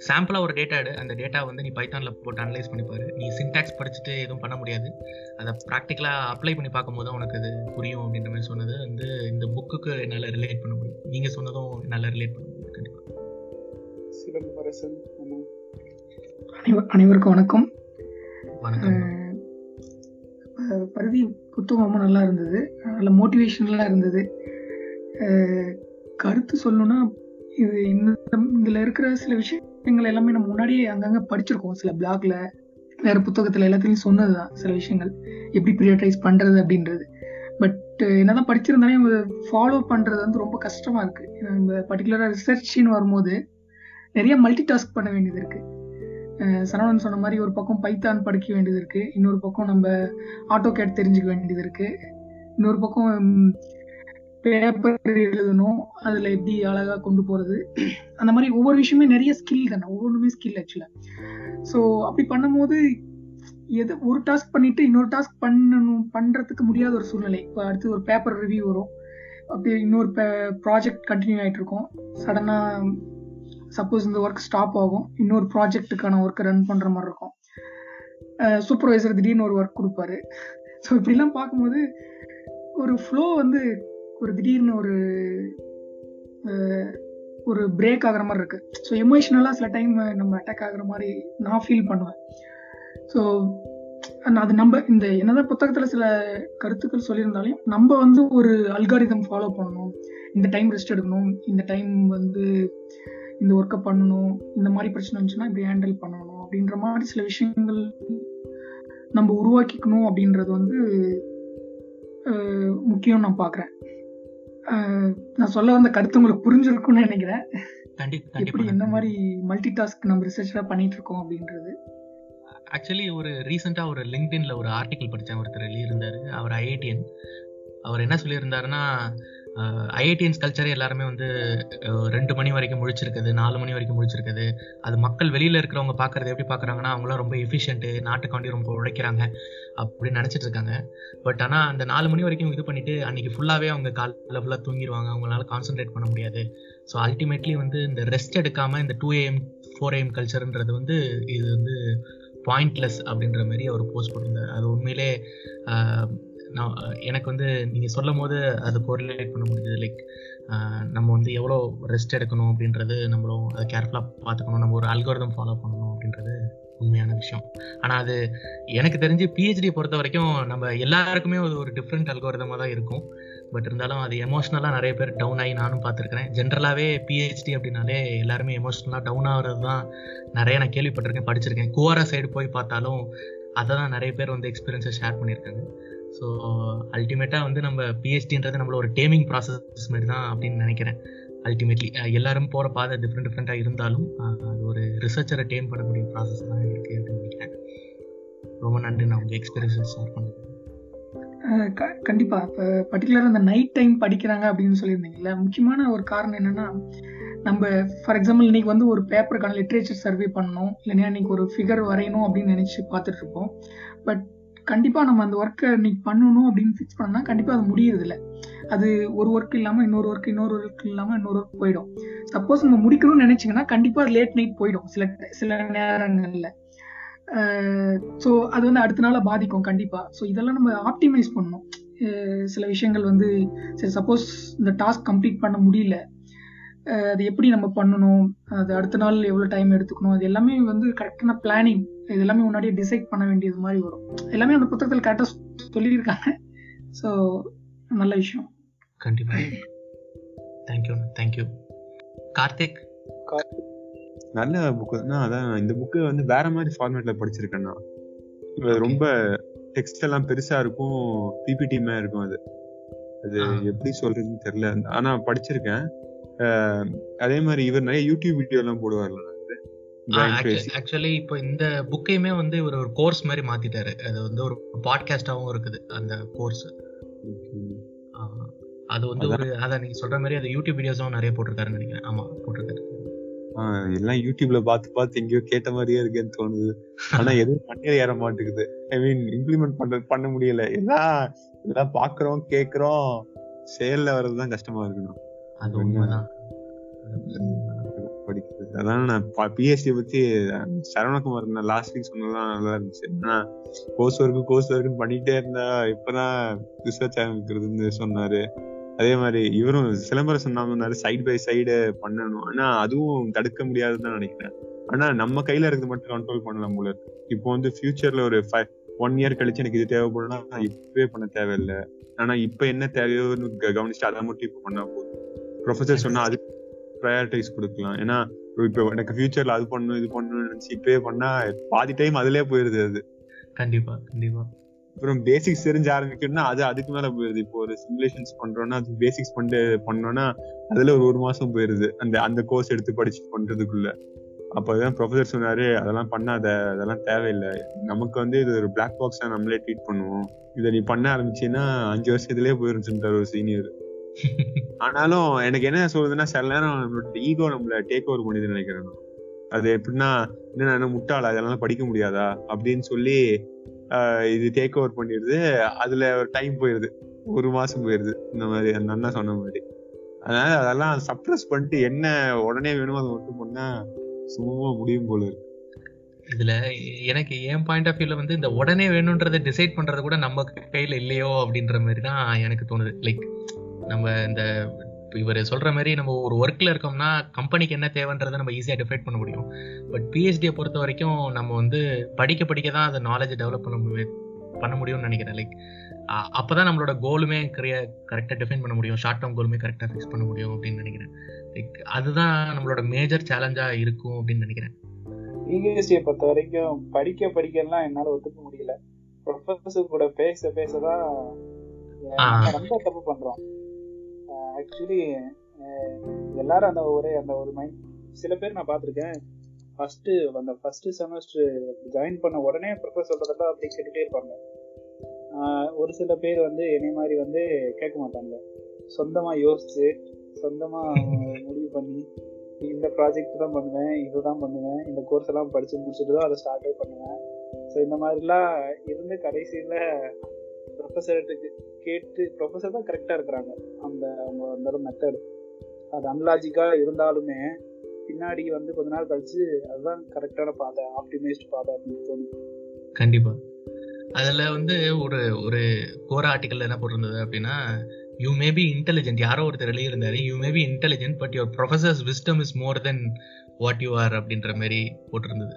சாம்பிளாக ஒரு டேட்டா எடு. அந்த டேட்டா வந்து நீ பைத்தானில் போட்டு அனலைஸ் பண்ணிப்பாரு நீ சின்டாக்ஸ் படிச்சுட்டு எதுவும் பண்ண முடியாது. அதை ப்ராக்டிக்கலாக அப்ளை பண்ணி பார்க்கும்போது உனக்கு அது புரியும் அப்படின்ற மாதிரி சொன்னது வந்து இந்த புக்குக்கு என்னால் ரிலேட் பண்ண முடியும். நீங்கள் சொன்னதும் என்னால் ரிலேட் பண்ண முடியும். சிலம்பரசன் அனைவருக்கும் வணக்கம். வணக்கம். பருதி புத்தகம் ரொம்ப நல்லா இருந்தது. நல்ல மோட்டிவேஷனலாக இருந்தது. கருத்து சொல்லணும்னா இது இந்த இதில் இருக்கிற சில விஷயங்கள் எல்லாமே நம்ம முன்னாடியே அங்கங்கே படிச்சிருக்கோம். சில பிளாக்ல வேற புத்தகத்தில் எல்லாத்துலேயும் சொன்னது தான் சில விஷயங்கள். எப்படி ப்ரியாரிட்டைஸ் பண்ணுறது அப்படின்றது. பட் என்னதான் படிச்சிருந்தாலும் ஃபாலோ பண்ணுறது வந்து ரொம்ப கஷ்டமாக இருக்குது நம்ம பர்டிகுலராக ரிசர்ச்னு வரும்போது நிறைய மல்டி டாஸ்க் பண்ண வேண்டியது இருக்குது சரவணன் சொன்ன மாதிரி ஒரு பக்கம் பைத்தான் படிக்க வேண்டியது இருக்குது இன்னொரு பக்கம் நம்ம ஆட்டோ கேட் தெரிஞ்சுக்க வேண்டியது இருக்குது இன்னொரு பக்கம் பேப்பர் எழுதணும். அதில் எப்படி அழகாக கொண்டு போகிறது அந்த மாதிரி ஒவ்வொரு விஷயமே நிறைய ஸ்கில் தானே. ஒவ்வொன்றுமே ஸ்கில் ஆக்சுவலாக ஸோ அப்படி பண்ணும்போது எது ஒரு டாஸ்க் பண்ணிட்டு இன்னொரு டாஸ்க் பண்ணணும் பண்ணுறதுக்கு முடியாத ஒரு சூழ்நிலை. இப்போ அடுத்து ஒரு பேப்பர் ரிவ்யூ வரும். அப்படி இன்னொரு ப்ராஜெக்ட் கண்டினியூ ஆகிட்டு இருக்கோம். சடனாக சப்போஸ் இந்த ஒர்க் ஸ்டாப் ஆகும் இன்னொரு ப்ராஜெக்ட்டுக்கான ஒர்க்கை ரன் பண்ணுற மாதிரி இருக்கும். சூப்பர்வைசர் திடீர்னு ஒரு ஒர்க் கொடுப்பாரு. ஸோ இப்படிலாம் பார்க்கும்போது ஒரு ஃப்ளோ வந்து ஒரு திடீர்னு ஒரு ஒரு பிரேக் ஆகிற மாதிரி இருக்கு. ஸோ எமோஷ்னலாக சில டைம் நம்ம அட்டாக் ஆகுற மாதிரி நான் ஃபீல் பண்ணுவேன். ஸோ அது நம்ம இந்த என்னதான் புத்தகத்தில் சில கருத்துக்கள் சொல்லியிருந்தாலும் நம்ம வந்து ஒரு அல்காரிதம் ஃபாலோ பண்ணணும். இந்த டைம் ரெஸ்ட் எடுக்கணும். இந்த டைம் வந்து இந்த ஒர்க்கை பண்ணணும் இந்த மாதிரி பிரச்சனை இருந்துச்சுன்னா இப்படி ஹேண்டில் பண்ணணும் அப்படின்ற மாதிரி சில விஷயங்கள் நம்ம உருவாக்கிக்கணும் அப்படின்றது வந்து முக்கியம் நான் பார்க்குறேன். நான் சொல்ல வந்த கருத்து உங்களுக்கு புரிஞ்சிருக்கும்னு நினைக்கிறேன். எப்படி எந்த மாதிரி மல்டி டாஸ்க் நம்ம ரிசர்ச்லாம் பண்ணிட்டு இருக்கோம் அப்படின்றது. ஆக்சுவலி ஒரு ரீசெண்டாக ஒரு லிங்க்டின்ல ஒரு ஆர்டிக்கல் படித்தேன் ஒருத்தர் எழுதியிருந்தாரு. அவர் ஐஐடிஎன் அவர் என்ன சொல்லியிருந்தாருன்னா ஐஐடிஎன்ஸ் கல்ச்சரே எல்லாருமே வந்து ரெண்டு மணி வரைக்கும் முழிச்சிருக்குது நாலு மணி வரைக்கும் முழிச்சிருக்குது. அது மக்கள் வெளியில் இருக்கிறவங்க பார்க்குறது எப்படி பார்க்குறாங்கன்னா அவங்களாம் ரொம்ப எஃபிஷியன்ட்டு நாட்டுக்காண்டி ரொம்ப உழைக்கிறாங்க அப்படின்னு நினச்சிட்டு இருக்காங்க. பட் ஆனால் அந்த நாலு மணி வரைக்கும் இது பண்ணிட்டு அன்னைக்கு ஃபுல்லாகவே அவங்க காலைல ஃபுல்லாக தூங்கிடுவாங்க அவங்களால கான்சென்ட்ரேட் பண்ண முடியாது. ஸோ அல்டிமேட்லி வந்து இந்த ரெஸ்ட் எடுக்காமல் இந்த டூ ஏஎம் ஃபோர் ஏஎம் கல்ச்சருன்றது வந்து இது வந்து பாயிண்ட்லெஸ் அப்படின்ற மாதிரி அவர் போஸ்ட் பண்ணியிருந்தார் அது உண்மையிலே நான் எனக்கு வந்து நீங்கள் சொல்லும் போது அது கோரிலேட் பண்ண முடியுது லைக் நம்ம வந்து எவ்வளோ ரெஸ்ட் எடுக்கணும் அப்படின்றது நம்மளும் அதை கேர்ஃபுல்லாக பார்த்துக்கணும். நம்ம ஒரு அல்கோரிதம் ஃபாலோ பண்ணணும் அப்படின்றது உண்மையான விஷயம். ஆனால் அது எனக்கு தெரிஞ்சு பிஹெச்டி பொறுத்த வரைக்கும் நம்ம எல்லாருக்குமே அது ஒரு டிஃப்ரெண்ட் அல்கோரிதமாக தான் இருக்கும். பட் இருந்தாலும் அது எமோஷ்னலாக நிறைய பேர் டவுன் ஆகி நானும் பார்த்துருக்கிறேன். ஜென்ரலாகவே பிஹெச்டி அப்படின்னாலே எல்லாருமே எமோஷ்னலாக டவுன் ஆகிறது தான் நிறைய நான் கேள்விப்பட்டிருக்கேன் படிச்சிருக்கேன். குவாரா சைடு போய் பார்த்தாலும் அதை தான் நிறைய பேர் வந்து எக்ஸ்பீரியன்ஸை ஷேர் பண்ணியிருக்காங்க. ஸோ அல்டிமேட்டாக வந்து நம்ம பிஹெச்டின்றது நம்மளோட ஒரு டேமிங் ப்ராசஸ் மாதிரி தான் அப்படின்னு நினைக்கிறேன். அல்டிமேட்லி எல்லாரும் போகிற பாதை டிஃப்ரெண்ட் டிஃப்ரெண்ட்டாக இருந்தாலும் அது ஒரு ரிசர்ச்சரை டேம் பண்ணக்கூடிய ப்ராசஸ் தான் இருக்குது அப்படின்னு நினைக்கிறேன். ரொம்ப நன்றி நான் உங்கள் எக்ஸ்பீரியன்ஸ் ஷேர் பண்ணுறேன் கண்டிப்பாக இப்போ பர்டிகுலராக அந்த நைட் டைம் படிக்கிறாங்க அப்படின்னு சொல்லியிருந்தீங்கல்ல முக்கியமான ஒரு காரணம் என்னன்னா நம்ம ஃபார் எக்ஸாம்பிள் இன்னைக்கு வந்து ஒரு பேப்பருக்கான லிட்ரேச்சர் சர்வே பண்ணணும் இல்லைன்னா இன்னைக்கு ஒரு ஃபிகர் வரையணும் அப்படின்னு நினச்சி பார்த்துட்ருப்போம் பட் கண்டிப்பா நம்ம அந்த ஒர்க்கை இன்னைக்கு பண்ணணும் அப்படின்னு ஃபிக்ஸ் பண்ணா கண்டிப்பா அது முடியறது இல்லை அது ஒரு ஒர்க் இல்லாம இன்னொரு ஒர்க் இன்னொரு ஒர்க் இல்லாம இன்னொரு ஒர்க் போயிடும். சப்போஸ் நம்ம முடிக்கணும்னு நினைச்சீங்கன்னா கண்டிப்பா லேட் நைட் போயிடும் சில சில நேரங்கள்ல. ஸோ அது வந்து அடுத்த நாளாக பாதிக்கும் கண்டிப்பாக ஸோ இதெல்லாம் நம்ம ஆப்டிமைஸ் பண்ணணும். சில விஷயங்கள் வந்து சரி சப்போஸ் இந்த டாஸ்க் கம்ப்ளீட் பண்ண முடியல. அது எப்படி நம்ம பண்ணணும்? அது அடுத்த நாள் எவ்வளோ டைம் எடுத்துக்கணும்? அது எல்லாமே வந்து கரெக்டான பிளானிங் இது எல்லாமே முன்னாடியே டிசைட் பண்ண வேண்டியது மாதிரி வரும். எல்லாமே அந்த புத்தகத்தில் கரெக்டாக சொல்லியிருக்காங்க. ஸோ நல்ல விஷயம். கண்டிப்பா. Thank you thank you Karthik? நல்ல புக்கு தான். அதான் இந்த புக்கு வந்து வேற மாதிரி ஃபார்மேட்ல படிச்சிருக்கேன்னா இது ரொம்ப டெக்ஸ்ட் எல்லாம் பெருசா இருக்கும். பிபிடி மாதிரி இருக்கும் அது. அது. எப்படி சொல்றதுன்னு தெரியல. ஆனா படிச்சிருக்கேன். அதே மாதிரி இவர் நிறைய யூடியூப் வீடியோ எல்லாம் போடுவார்ல. ஆக்சுவலி இப்போ இந்த புக்கையுமே வந்து இவர் ஒரு கோர்ஸ் மாதிரி மாத்திட்டாரு. அது வந்து ஒரு பாட்காஸ்டாவும் இருக்குது அந்த கோர்ஸ் அது வந்து ஒரு அதான் நீங்க சொல்ற மாதிரி அது யூடியூப் வீடியோஸும் நிறைய போட்டிருக்காருன்னு நினைக்கிறேன். ஆமா போட்டிருக்காரு. எல்லாம் யூடியூப்ல பார்த்து பார்த்து எங்கேயோ கேட்ட மாதிரியே இருக்கேன்னு தோணுது. ஆனா எதுவும் பண்ணி ஏற மாட்டேங்குது. ஐ மீன் இம்ப்ளிமெண்ட் பண்ற பண்ண முடியல. எல்லாம் எல்லாம் பாக்குறோம் கேக்குறோம் செயல்ல வர்றதுதான் கஷ்டமா இருக்கணும். அது? உண்மைதான். படிக்கிறது. அதான் நான் பிஎஸ்டி பத்தி சரவணகுமார் நான் லாஸ்ட் வீக் சொன்னதுலாம் நல்லா இருந்துச்சு. ஆனா கோர்ஸ் ஒர்க்கு கோர்ஸ் ஒர்க்குன்னு பண்ணிட்டே இருந்தா இப்பதான் ரிசர்ச் ஆரம்பிக்கிறதுன்னு சொன்னாரு. அதே மாதிரி இவரும் சிலம்பரசன் நாம சொன்னாரு சைடு பை சைடு பண்ணணும். ஆனா அதுவும் தடுக்க முடியாதுன்னு தான் நினைக்கிறேன். ஆனா நம்ம கையில இருக்கிறது மட்டும் கண்ட்ரோல் பண்ணலாம் போல இப்போ வந்து ஃபியூச்சர்ல ஒரு ஃபைவ் ஒன் இயர் கழிச்சு எனக்கு இது தேவைப்படும்னா நான் இப்பவே பண்ண தேவையில்லை. ஆனா இப்ப என்ன தேவையோன்னு க- கவனிச்சுட்டு அதை மட்டும் இப்ப பண்ணா போதும். ப்ரொஃபசர் சொன்னா அது ப்ரையாரிட்டைஸ் கொடுக்கலாம். ஏன்னா இப்போ எனக்கு ஃபியூச்சர்ல அது பண்ணணும் இது பண்ணணும்னு நினைச்சு இப்பவே பண்ணா பாதி டைம் அதுலயே போயிருது அது. கண்டிப்பா கண்டிப்பா. அப்புறம் பேசிக்ஸ் தெரிஞ்ச ஆரம்பிக்கணும்னா அது அதுக்கு மேல போயிருது. இப்போ ஒரு சிமுலேஷன்ஸ் பண்றோம்னா அது பேசிக்ஸ் பண்ணிட்டு பண்ணோம்னா அதுல ஒரு ஒரு மாசம் போயிருது. அந்த அந்த கோர்ஸ் எடுத்து படிச்சு பண்றதுக்குள்ள. அப்பதான் ப்ரொஃபசர் சொன்னாரு அதெல்லாம் பண்ணாத அதெல்லாம் தேவையில்லை. நமக்கு வந்து இது ஒரு பிளாக் பாக்ஸா நம்மளே ட்ரீட் பண்ணுவோம். இதை நீ பண்ண ஆரம்பிச்சீன்னா அஞ்சு வருஷத்துலயே போயிருச்சுட்டார் ஒரு சீனியர் ஆனாலும் எனக்கு என்ன சொல்றதுன்னா சில நேரம் நம்மளோட ஈகோ நம்மள டேக் ஓவர் பண்ணுதுன்னு நினைக்கிறேன் அது எப்படின்னா என்ன நான் என்ன முட்டாளா? அதனால படிக்க முடியாதா? அப்படின்னு சொல்லி ஆஹ் இது டேக் ஓவர் பண்ணிடுது. அதுல ஒரு டைம் போயிருது ஒரு மாசம் போயிருது இந்த மாதிரி அந்த அண்ணா சொன்ன மாதிரி. அதனால அதெல்லாம் சப்ரஸ் பண்ணிட்டு என்ன உடனே வேணுமோ அதை மட்டும் பண்ணா சுமமா முடியும் போல இருக்கு. இதுல எனக்கு என் பாயிண்ட் ஆஃப் வியூல வந்து இந்த உடனே வேணும்ன்றதை டிசைட் பண்றது கூட நம்ம கையில இல்லையோ அப்படின்ற மாதிரி தான் எனக்கு தோணுது. லைக் நம்ம இந்த இவர் சொல்ற மாதிரி நம்ம ஒரு ஒர்க்ல இருக்கோம்னா கம்பெனிக்கு என்ன தேவைன்றதை நம்ம ஈஸியா டிஃபைட் பண்ண முடியும். பட் பிஹெச்டியை பொறுத்த வரைக்கும் நம்ம வந்து படிக்க படிக்க தான் அந்த நாலேஜ் டெவலப் பண்ண முடியும் பண்ண முடியும்னு நினைக்கிறேன். லைக் அப்பதான் நம்மளோட கோலுமே கரெக்டாக டிஃபைன் பண்ண முடியும். ஷார்ட் டேர்ம் கோலுமே கரெக்டாக ஃபிக்ஸ் பண்ண முடியும் அப்படின்னு நினைக்கிறேன். லைக் அதுதான் நம்மளோட மேஜர் சேலஞ்சா இருக்கும் அப்படின்னு நினைக்கிறேன். பிஹெச்டியை பொறுத்த வரைக்கும் படிக்க படிக்கலாம் என்னால ஒத்துக்க முடியல. ப்ரொஃபஸர் கூட பேச பேசதான் ரொம்ப தப்பு பண்றோம். ஆக்சுவலி எல்லாரும் அந்த ஒரே அந்த ஒரு மைண்ட் சில பேர் நான் பார்த்துருக்கேன். ஃபஸ்ட்டு அந்த ஃபஸ்ட்டு செமஸ்டர் ஜாயின் பண்ண உடனே ப்ரிஃபர் சொல்கிறதெல்லாம் அப்படி கேட்டுட்டே இருப்பாங்க. ஒரு சில பேர் வந்து என்னை மாதிரி வந்து கேட்க மாட்டாங்க. சொந்தமாக யோசிச்சு சொந்தமாக முடிவு பண்ணி இந்த ப்ராஜெக்ட் தான் பண்ணுவேன் இதுதான் பண்ணுவேன் இந்த கோர்ஸ் எல்லாம் படித்து முடிச்சுட்டு தான் அதை ஸ்டார்டே பண்ணுவேன். ஸோ இந்த மாதிரிலாம் இருந்து கடைசியில் ப்ரொஃபஸர்கிட்ட கேட்டு ப்ரொஃபஸர் தான் கரெக்டா இருக்கிறாங்க. அந்த அவங்க அந்த மெத்தட் அது அன்லாஜிக்கா இருந்தாலுமே பின்னாடி வந்து கொஞ்ச நாள் கழிச்சு அதுதான் கரெக்டான பாதை ஆப்டிமைஸ்ட் பாதை அப்படின்னு தோணுது. கண்டிப்பா. அதுல வந்து ஒரு ஒரு கோர ஆர்டிக்கல் என்ன போட்டிருந்தது அப்படின்னா யூ மே பி இன்டெலிஜென்ட் யாரோ ஒருத்தர் எழுதியிருந்தாரு you may be intelligent but your professors wisdom is more than what you are அப்படின்ற மாதிரி போட்டிருந்தது.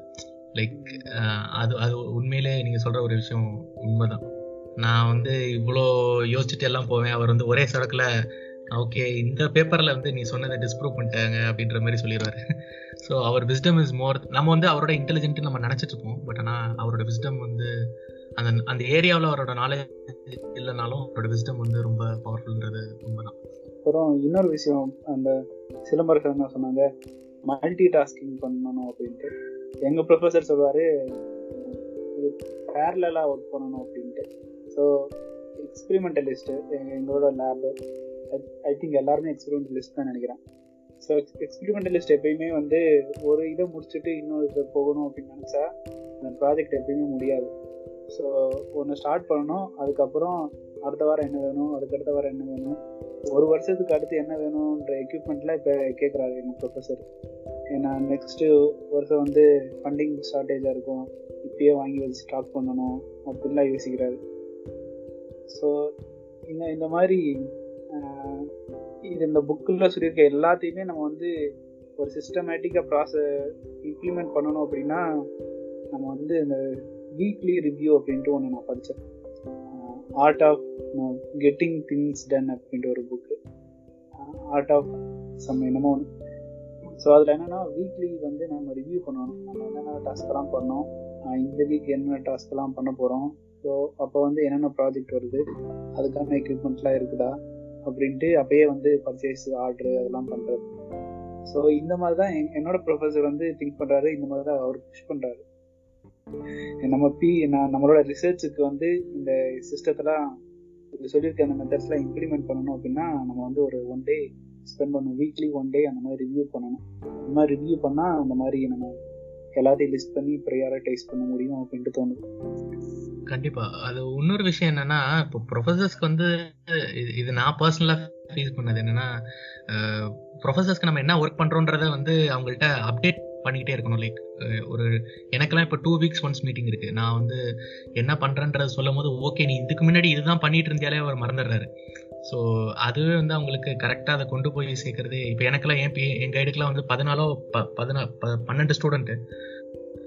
லைக் அது அது உண்மையிலே நீங்க சொல்ற ஒரு விஷயம் உண்மைதான். நான் வந்து இவ்வளோ யோசிச்சுட்டு எல்லாம் போவேன். அவர் வந்து ஒரே சடக்கில் ஓகே இந்த பேப்பரில் வந்து நீ சொன்னதை டிஸ்ப்ரூவ் பண்ணிட்டாங்க அப்படின்ற மாதிரி சொல்லிடுவாரு ஸோ அவர் விஸ்டம் இஸ் மோர் நம்ம வந்து அவரோட இன்டெலிஜென்ட் நம்ம நினச்சிட்டு இருப்போம். பட் ஆனால் அவரோட விஸ்டம் வந்து அந்த அந்த ஏரியாவில் அவரோட நாலேஜ் இல்லைனாலும் அவரோட விஸ்டம் வந்து ரொம்ப பவர்ஃபுல்ன்றது தான் அப்புறம் இன்னொரு விஷயம் அந்த சிலம்பரசர் என்ன சொன்னாங்க? மல்டி டாஸ்கிங் பண்ணணும் அப்படின்ட்டு. எங்கள் ப்ரொஃபசர் சொல்லுவார் பேரலாக ஒர்க் பண்ணணும் அப்படின்ட்டு. ஸோ எக்ஸ்பெரிமெண்டலிஸ்ட்டு எங்களோட லேபு ஐ திங்க் எல்லாருமே எக்ஸ்பெரிமெண்டலிஸ்ட் தான் நினைக்கிறேன். ஸோ எக்ஸ்பெரிமெண்டலிஸ்ட் எப்பயுமே வந்து ஒரு இதை முடிச்சுட்டு இன்னொரு இதை போகணும் அப்படின்னு நினச்சா அந்த ப்ராஜெக்ட் எப்பயுமே முடியாது. ஸோ ஒன்று ஸ்டார்ட் பண்ணணும் அதுக்கப்புறம் அடுத்த வாரம் என்ன வேணும் அதுக்கடுத்த வாரம் என்ன வேணும் ஒரு வருஷத்துக்கு அடுத்து என்ன வேணும்ன்ற எக்யூப்மெண்ட்லாம் இப்போ கேட்குறாரு எங்கள் ப்ரொஃபஸர் ஏன்னா நெக்ஸ்ட்டு வருஷம் வந்து ஃபண்டிங் ஷார்ட்டேஜாக இருக்கும் இப்பயே வாங்கி வச்சு ஸ்டாக் பண்ணணும் அப்படின்லாம் யோசிக்கிறாரு. ஸோ இந்த இந்த மாதிரி இது இந்த புக்கில் சொல்லியிருக்க எல்லாத்தையுமே நம்ம வந்து ஒரு சிஸ்டமேட்டிக்காக ப்ராசஸ் இம்ப்ளிமெண்ட் பண்ணணும் அப்படின்னா நம்ம வந்து இந்த வீக்லி ரிவ்யூ அப்படின்ட்டு ஒன்று நான் படித்தேன் art of getting things done அப்படின்ட்டு ஒரு புக்கு ஆர்ட் ஆஃப் சம் என்னமோ ஒன்று ஸோ அதில் என்னென்னா வீக்லி வந்து நம்ம ரிவ்யூ பண்ணணும். நம்ம என்னென்ன டாஸ்க்லாம் பண்ணோம்? இந்த வீக் என்னென்ன டாஸ்க்லாம் பண்ண போகிறோம் ஸோ அப்போ வந்து என்னென்ன ப்ராஜெக்ட் வருது? அதுக்கான எக்யூப்மெண்ட்ஸ்லாம் இருக்குதா? அப்படின்ட்டு அப்பயே வந்து பர்ச்சேஸ் ஆர்டர் அதெல்லாம் பண்ணுறது ஸோ இந்த மாதிரி தான் என்- என்னோட ப்ரொஃபஸர் வந்து திங்க் பண்ணுறாரு இந்த மாதிரி தான் அவர் புஷ் பண்ணுறாரு நம்ம பி நான் நம்மளோட ரிசர்ச்சுக்கு வந்து இந்த சிஸ்டத்தெல்லாம் சொல்லியிருக்க அந்த மெத்தட்ஸ்லாம் இம்ப்ளிமெண்ட் பண்ணணும் அப்படின்னா நம்ம வந்து ஒரு ஒன் டே ஸ்பெண்ட் பண்ணணும். வீக்லி ஒன் டே அந்த மாதிரி ரிவ்யூ பண்ணணும். இந்த மாதிரி ரிவ்யூ பண்ணால் அந்த மாதிரி நம்ம எல்லாத்தையும் லிஸ்ட் பண்ணி ப்ரையாரிட்டைஸ் பண்ண முடியும் அப்படின்ட்டு தோணுது. கண்டிப்பா. அது இன்னொரு விஷயம் என்னன்னா இப்போ ப்ரொஃபசர்ஸ்க்கு வந்து இது இது நான் பர்சனலா ஃபீல் பண்ணது என்னன்னா ப்ரொஃபசர்ஸ்க்கு நம்ம என்ன ஒர்க் பண்றோன்றத வந்து அவங்கள்ட்ட அப்டேட் பண்ணிக்கிட்டே இருக்கணும். லைக் ஒரு எனக்கெல்லாம் இப்போ டூ வீக்ஸ் ஒன்ஸ் மீட்டிங் இருக்கு. நான் வந்து என்ன பண்றேன்றத சொல்லும் போது ஓகே நீ இதுக்கு முன்னாடி இதுதான் பண்ணிட்டு இருந்தாலே அவர் மறந்துடுறாரு. ஸோ அதுவே வந்து அவங்களுக்கு கரெக்டாக அதை கொண்டு போய் சேர்க்கறது இப்போ எனக்கெல்லாம் என் எங்கள் என் வந்து பதினாலோ ப பதினா ப- பன்னெண்டு ஸ்டூடெண்ட்டு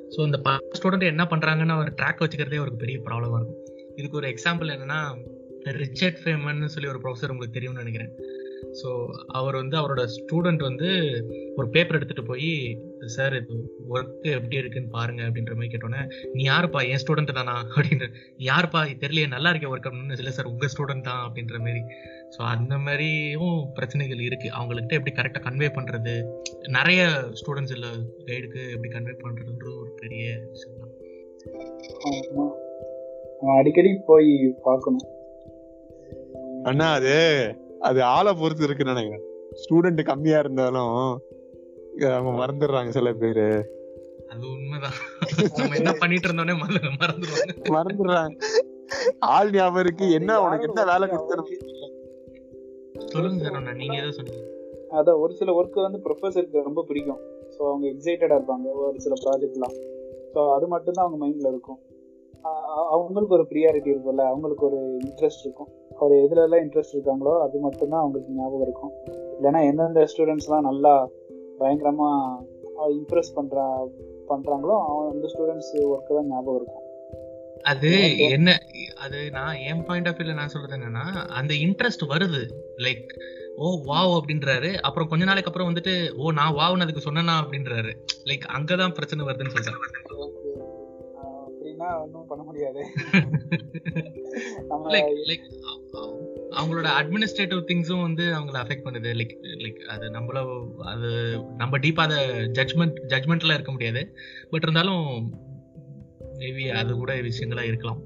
ஸோ இந்த ஸ்டூடெண்ட் என்ன பண்ணுறாங்கன்னு அவர் ட்ராக் வச்சுக்கிறதே ஒரு பெரிய ப்ராப்ளமாக இருக்கும். இதுக்கு ஒரு எக்ஸாம்பிள் என்னென்னா ரிச்சர்ட் ஃபேமன்னு சொல்லி ஒரு ப்ரொஃபஸர் உங்களுக்கு தெரியும்னு நினைக்கிறேன். ஸோ அவர் வந்து அவரோட ஸ்டூடெண்ட் வந்து ஒரு பேப்பர் எடுத்துட்டு போய் சார் இது ஒர்க் எப்படி இருக்குன்னு பாருங்க அப்படின்ற மாதிரி கேட்டோன்னே நீ யாருப்பா? என் ஸ்டூடெண்ட் தானா? அப்படின்ற யாருப்பா? தெரியலையே நல்லா இருக்கே ஒர்க் அப்படின்னு இல்லை சார் உங்க ஸ்டூடெண்ட் தான் அப்படின்ற மாதிரி. ஸோ அந்த மாதிரியும் பிரச்சனைகள் இருக்கு. அவங்கள்ட்ட எப்படி கரெக்டாக கன்வே பண்றது? நிறைய ஸ்டூடெண்ட்ஸ் இல்லை கைடுக்கு எப்படி கன்வே பண்றதுன்றது ஒரு பெரிய விஷயம் தான். அடிக்கடி போய் பார்க்கணும். அண்ணா அது அது ஆளை பொறுத்து இருக்குன்னு நினைக்கிறேன். ஸ்டூடெண்ட் கம்மியா இருந்தாலும் அவங்க மறந்துடுறாங்க சில பேரு. அது உண்மைதான். நம்ம என்ன பண்ணிட்டு இருந்தோன்னே மறந்து மறந்துடுவாங்க. மறந்துடுறாங்க. ஆள் ஞாபகம் இருக்கு. என்ன உனக்கு என்ன வேலை கொடுத்தனும் சொல்லுங்க சார் நீங்க ஏதோ சொன்னீங்க அதான் ஒரு சில ஒர்க் வந்து ப்ரொஃபஸருக்கு ரொம்ப பிடிக்கும். ஸோ அவங்க எக்ஸைட்டடா இருப்பாங்க. ஒரு சில ப்ராஜெக்ட்லாம் ஸோ அது மட்டும்தான் அவங்க மைண்ட்ல இருக்கும். அவங்களுக்கு ஒரு ப்ரியாரிட்டி இருக்கும்ல அவங்களுக்கு ஒரு இன்ட்ரெஸ்ட் இருக்கும். அவர் எதுல எல்லாம் இன்ட்ரெஸ்ட் இருக்காங்களோ அது மட்டும்தான் அவங்களுக்கு ஞாபகம் இருக்கும். இல்லைன்னா எந்தெந்த ஸ்டூடெண்ட்ஸ்லாம் நல்லா பயங்கரமா இம்ப்ரெஸ் பண்றா பண்றாங்களோ அவன் அந்த ஸ்டூடெண்ட்ஸ் ஒர்க்கு தான் ஞாபகம் இருக்கும். அது என்ன அது நான் என் பாயிண்ட் ஆஃப் வியூல நான் சொல்றது என்னன்னா அந்த இன்ட்ரெஸ்ட் வருது. லைக் ஓ வாவ் அப்படின்றாரு. அப்புறம் கொஞ்ச நாளைக்கு அப்புறம் வந்துட்டு ஓ நான் வாவ்னு அதுக்கு சொன்னேனா அப்படின்றாரு. லைக் அங்கதான் பிரச்சனை வருதுன்னு சொல்றேன் அப்படின்னா ஒன்றும் பண்ண முடியாது. அவங்களோட அட்மினிஸ்ட்ரேட்டிவ் திங்ஸும் வந்து அவங்கள அஃபெக்ட் பண்ணுது. லைக் லைக் அது நம்மள அது நம்ம டீப்பா அதை ஜட்மெண்ட் ஜட்மெண்ட்ல இருக்க முடியாது. பட் இருந்தாலும் மேபி அது கூட விஷயங்களா இருக்கலாம்.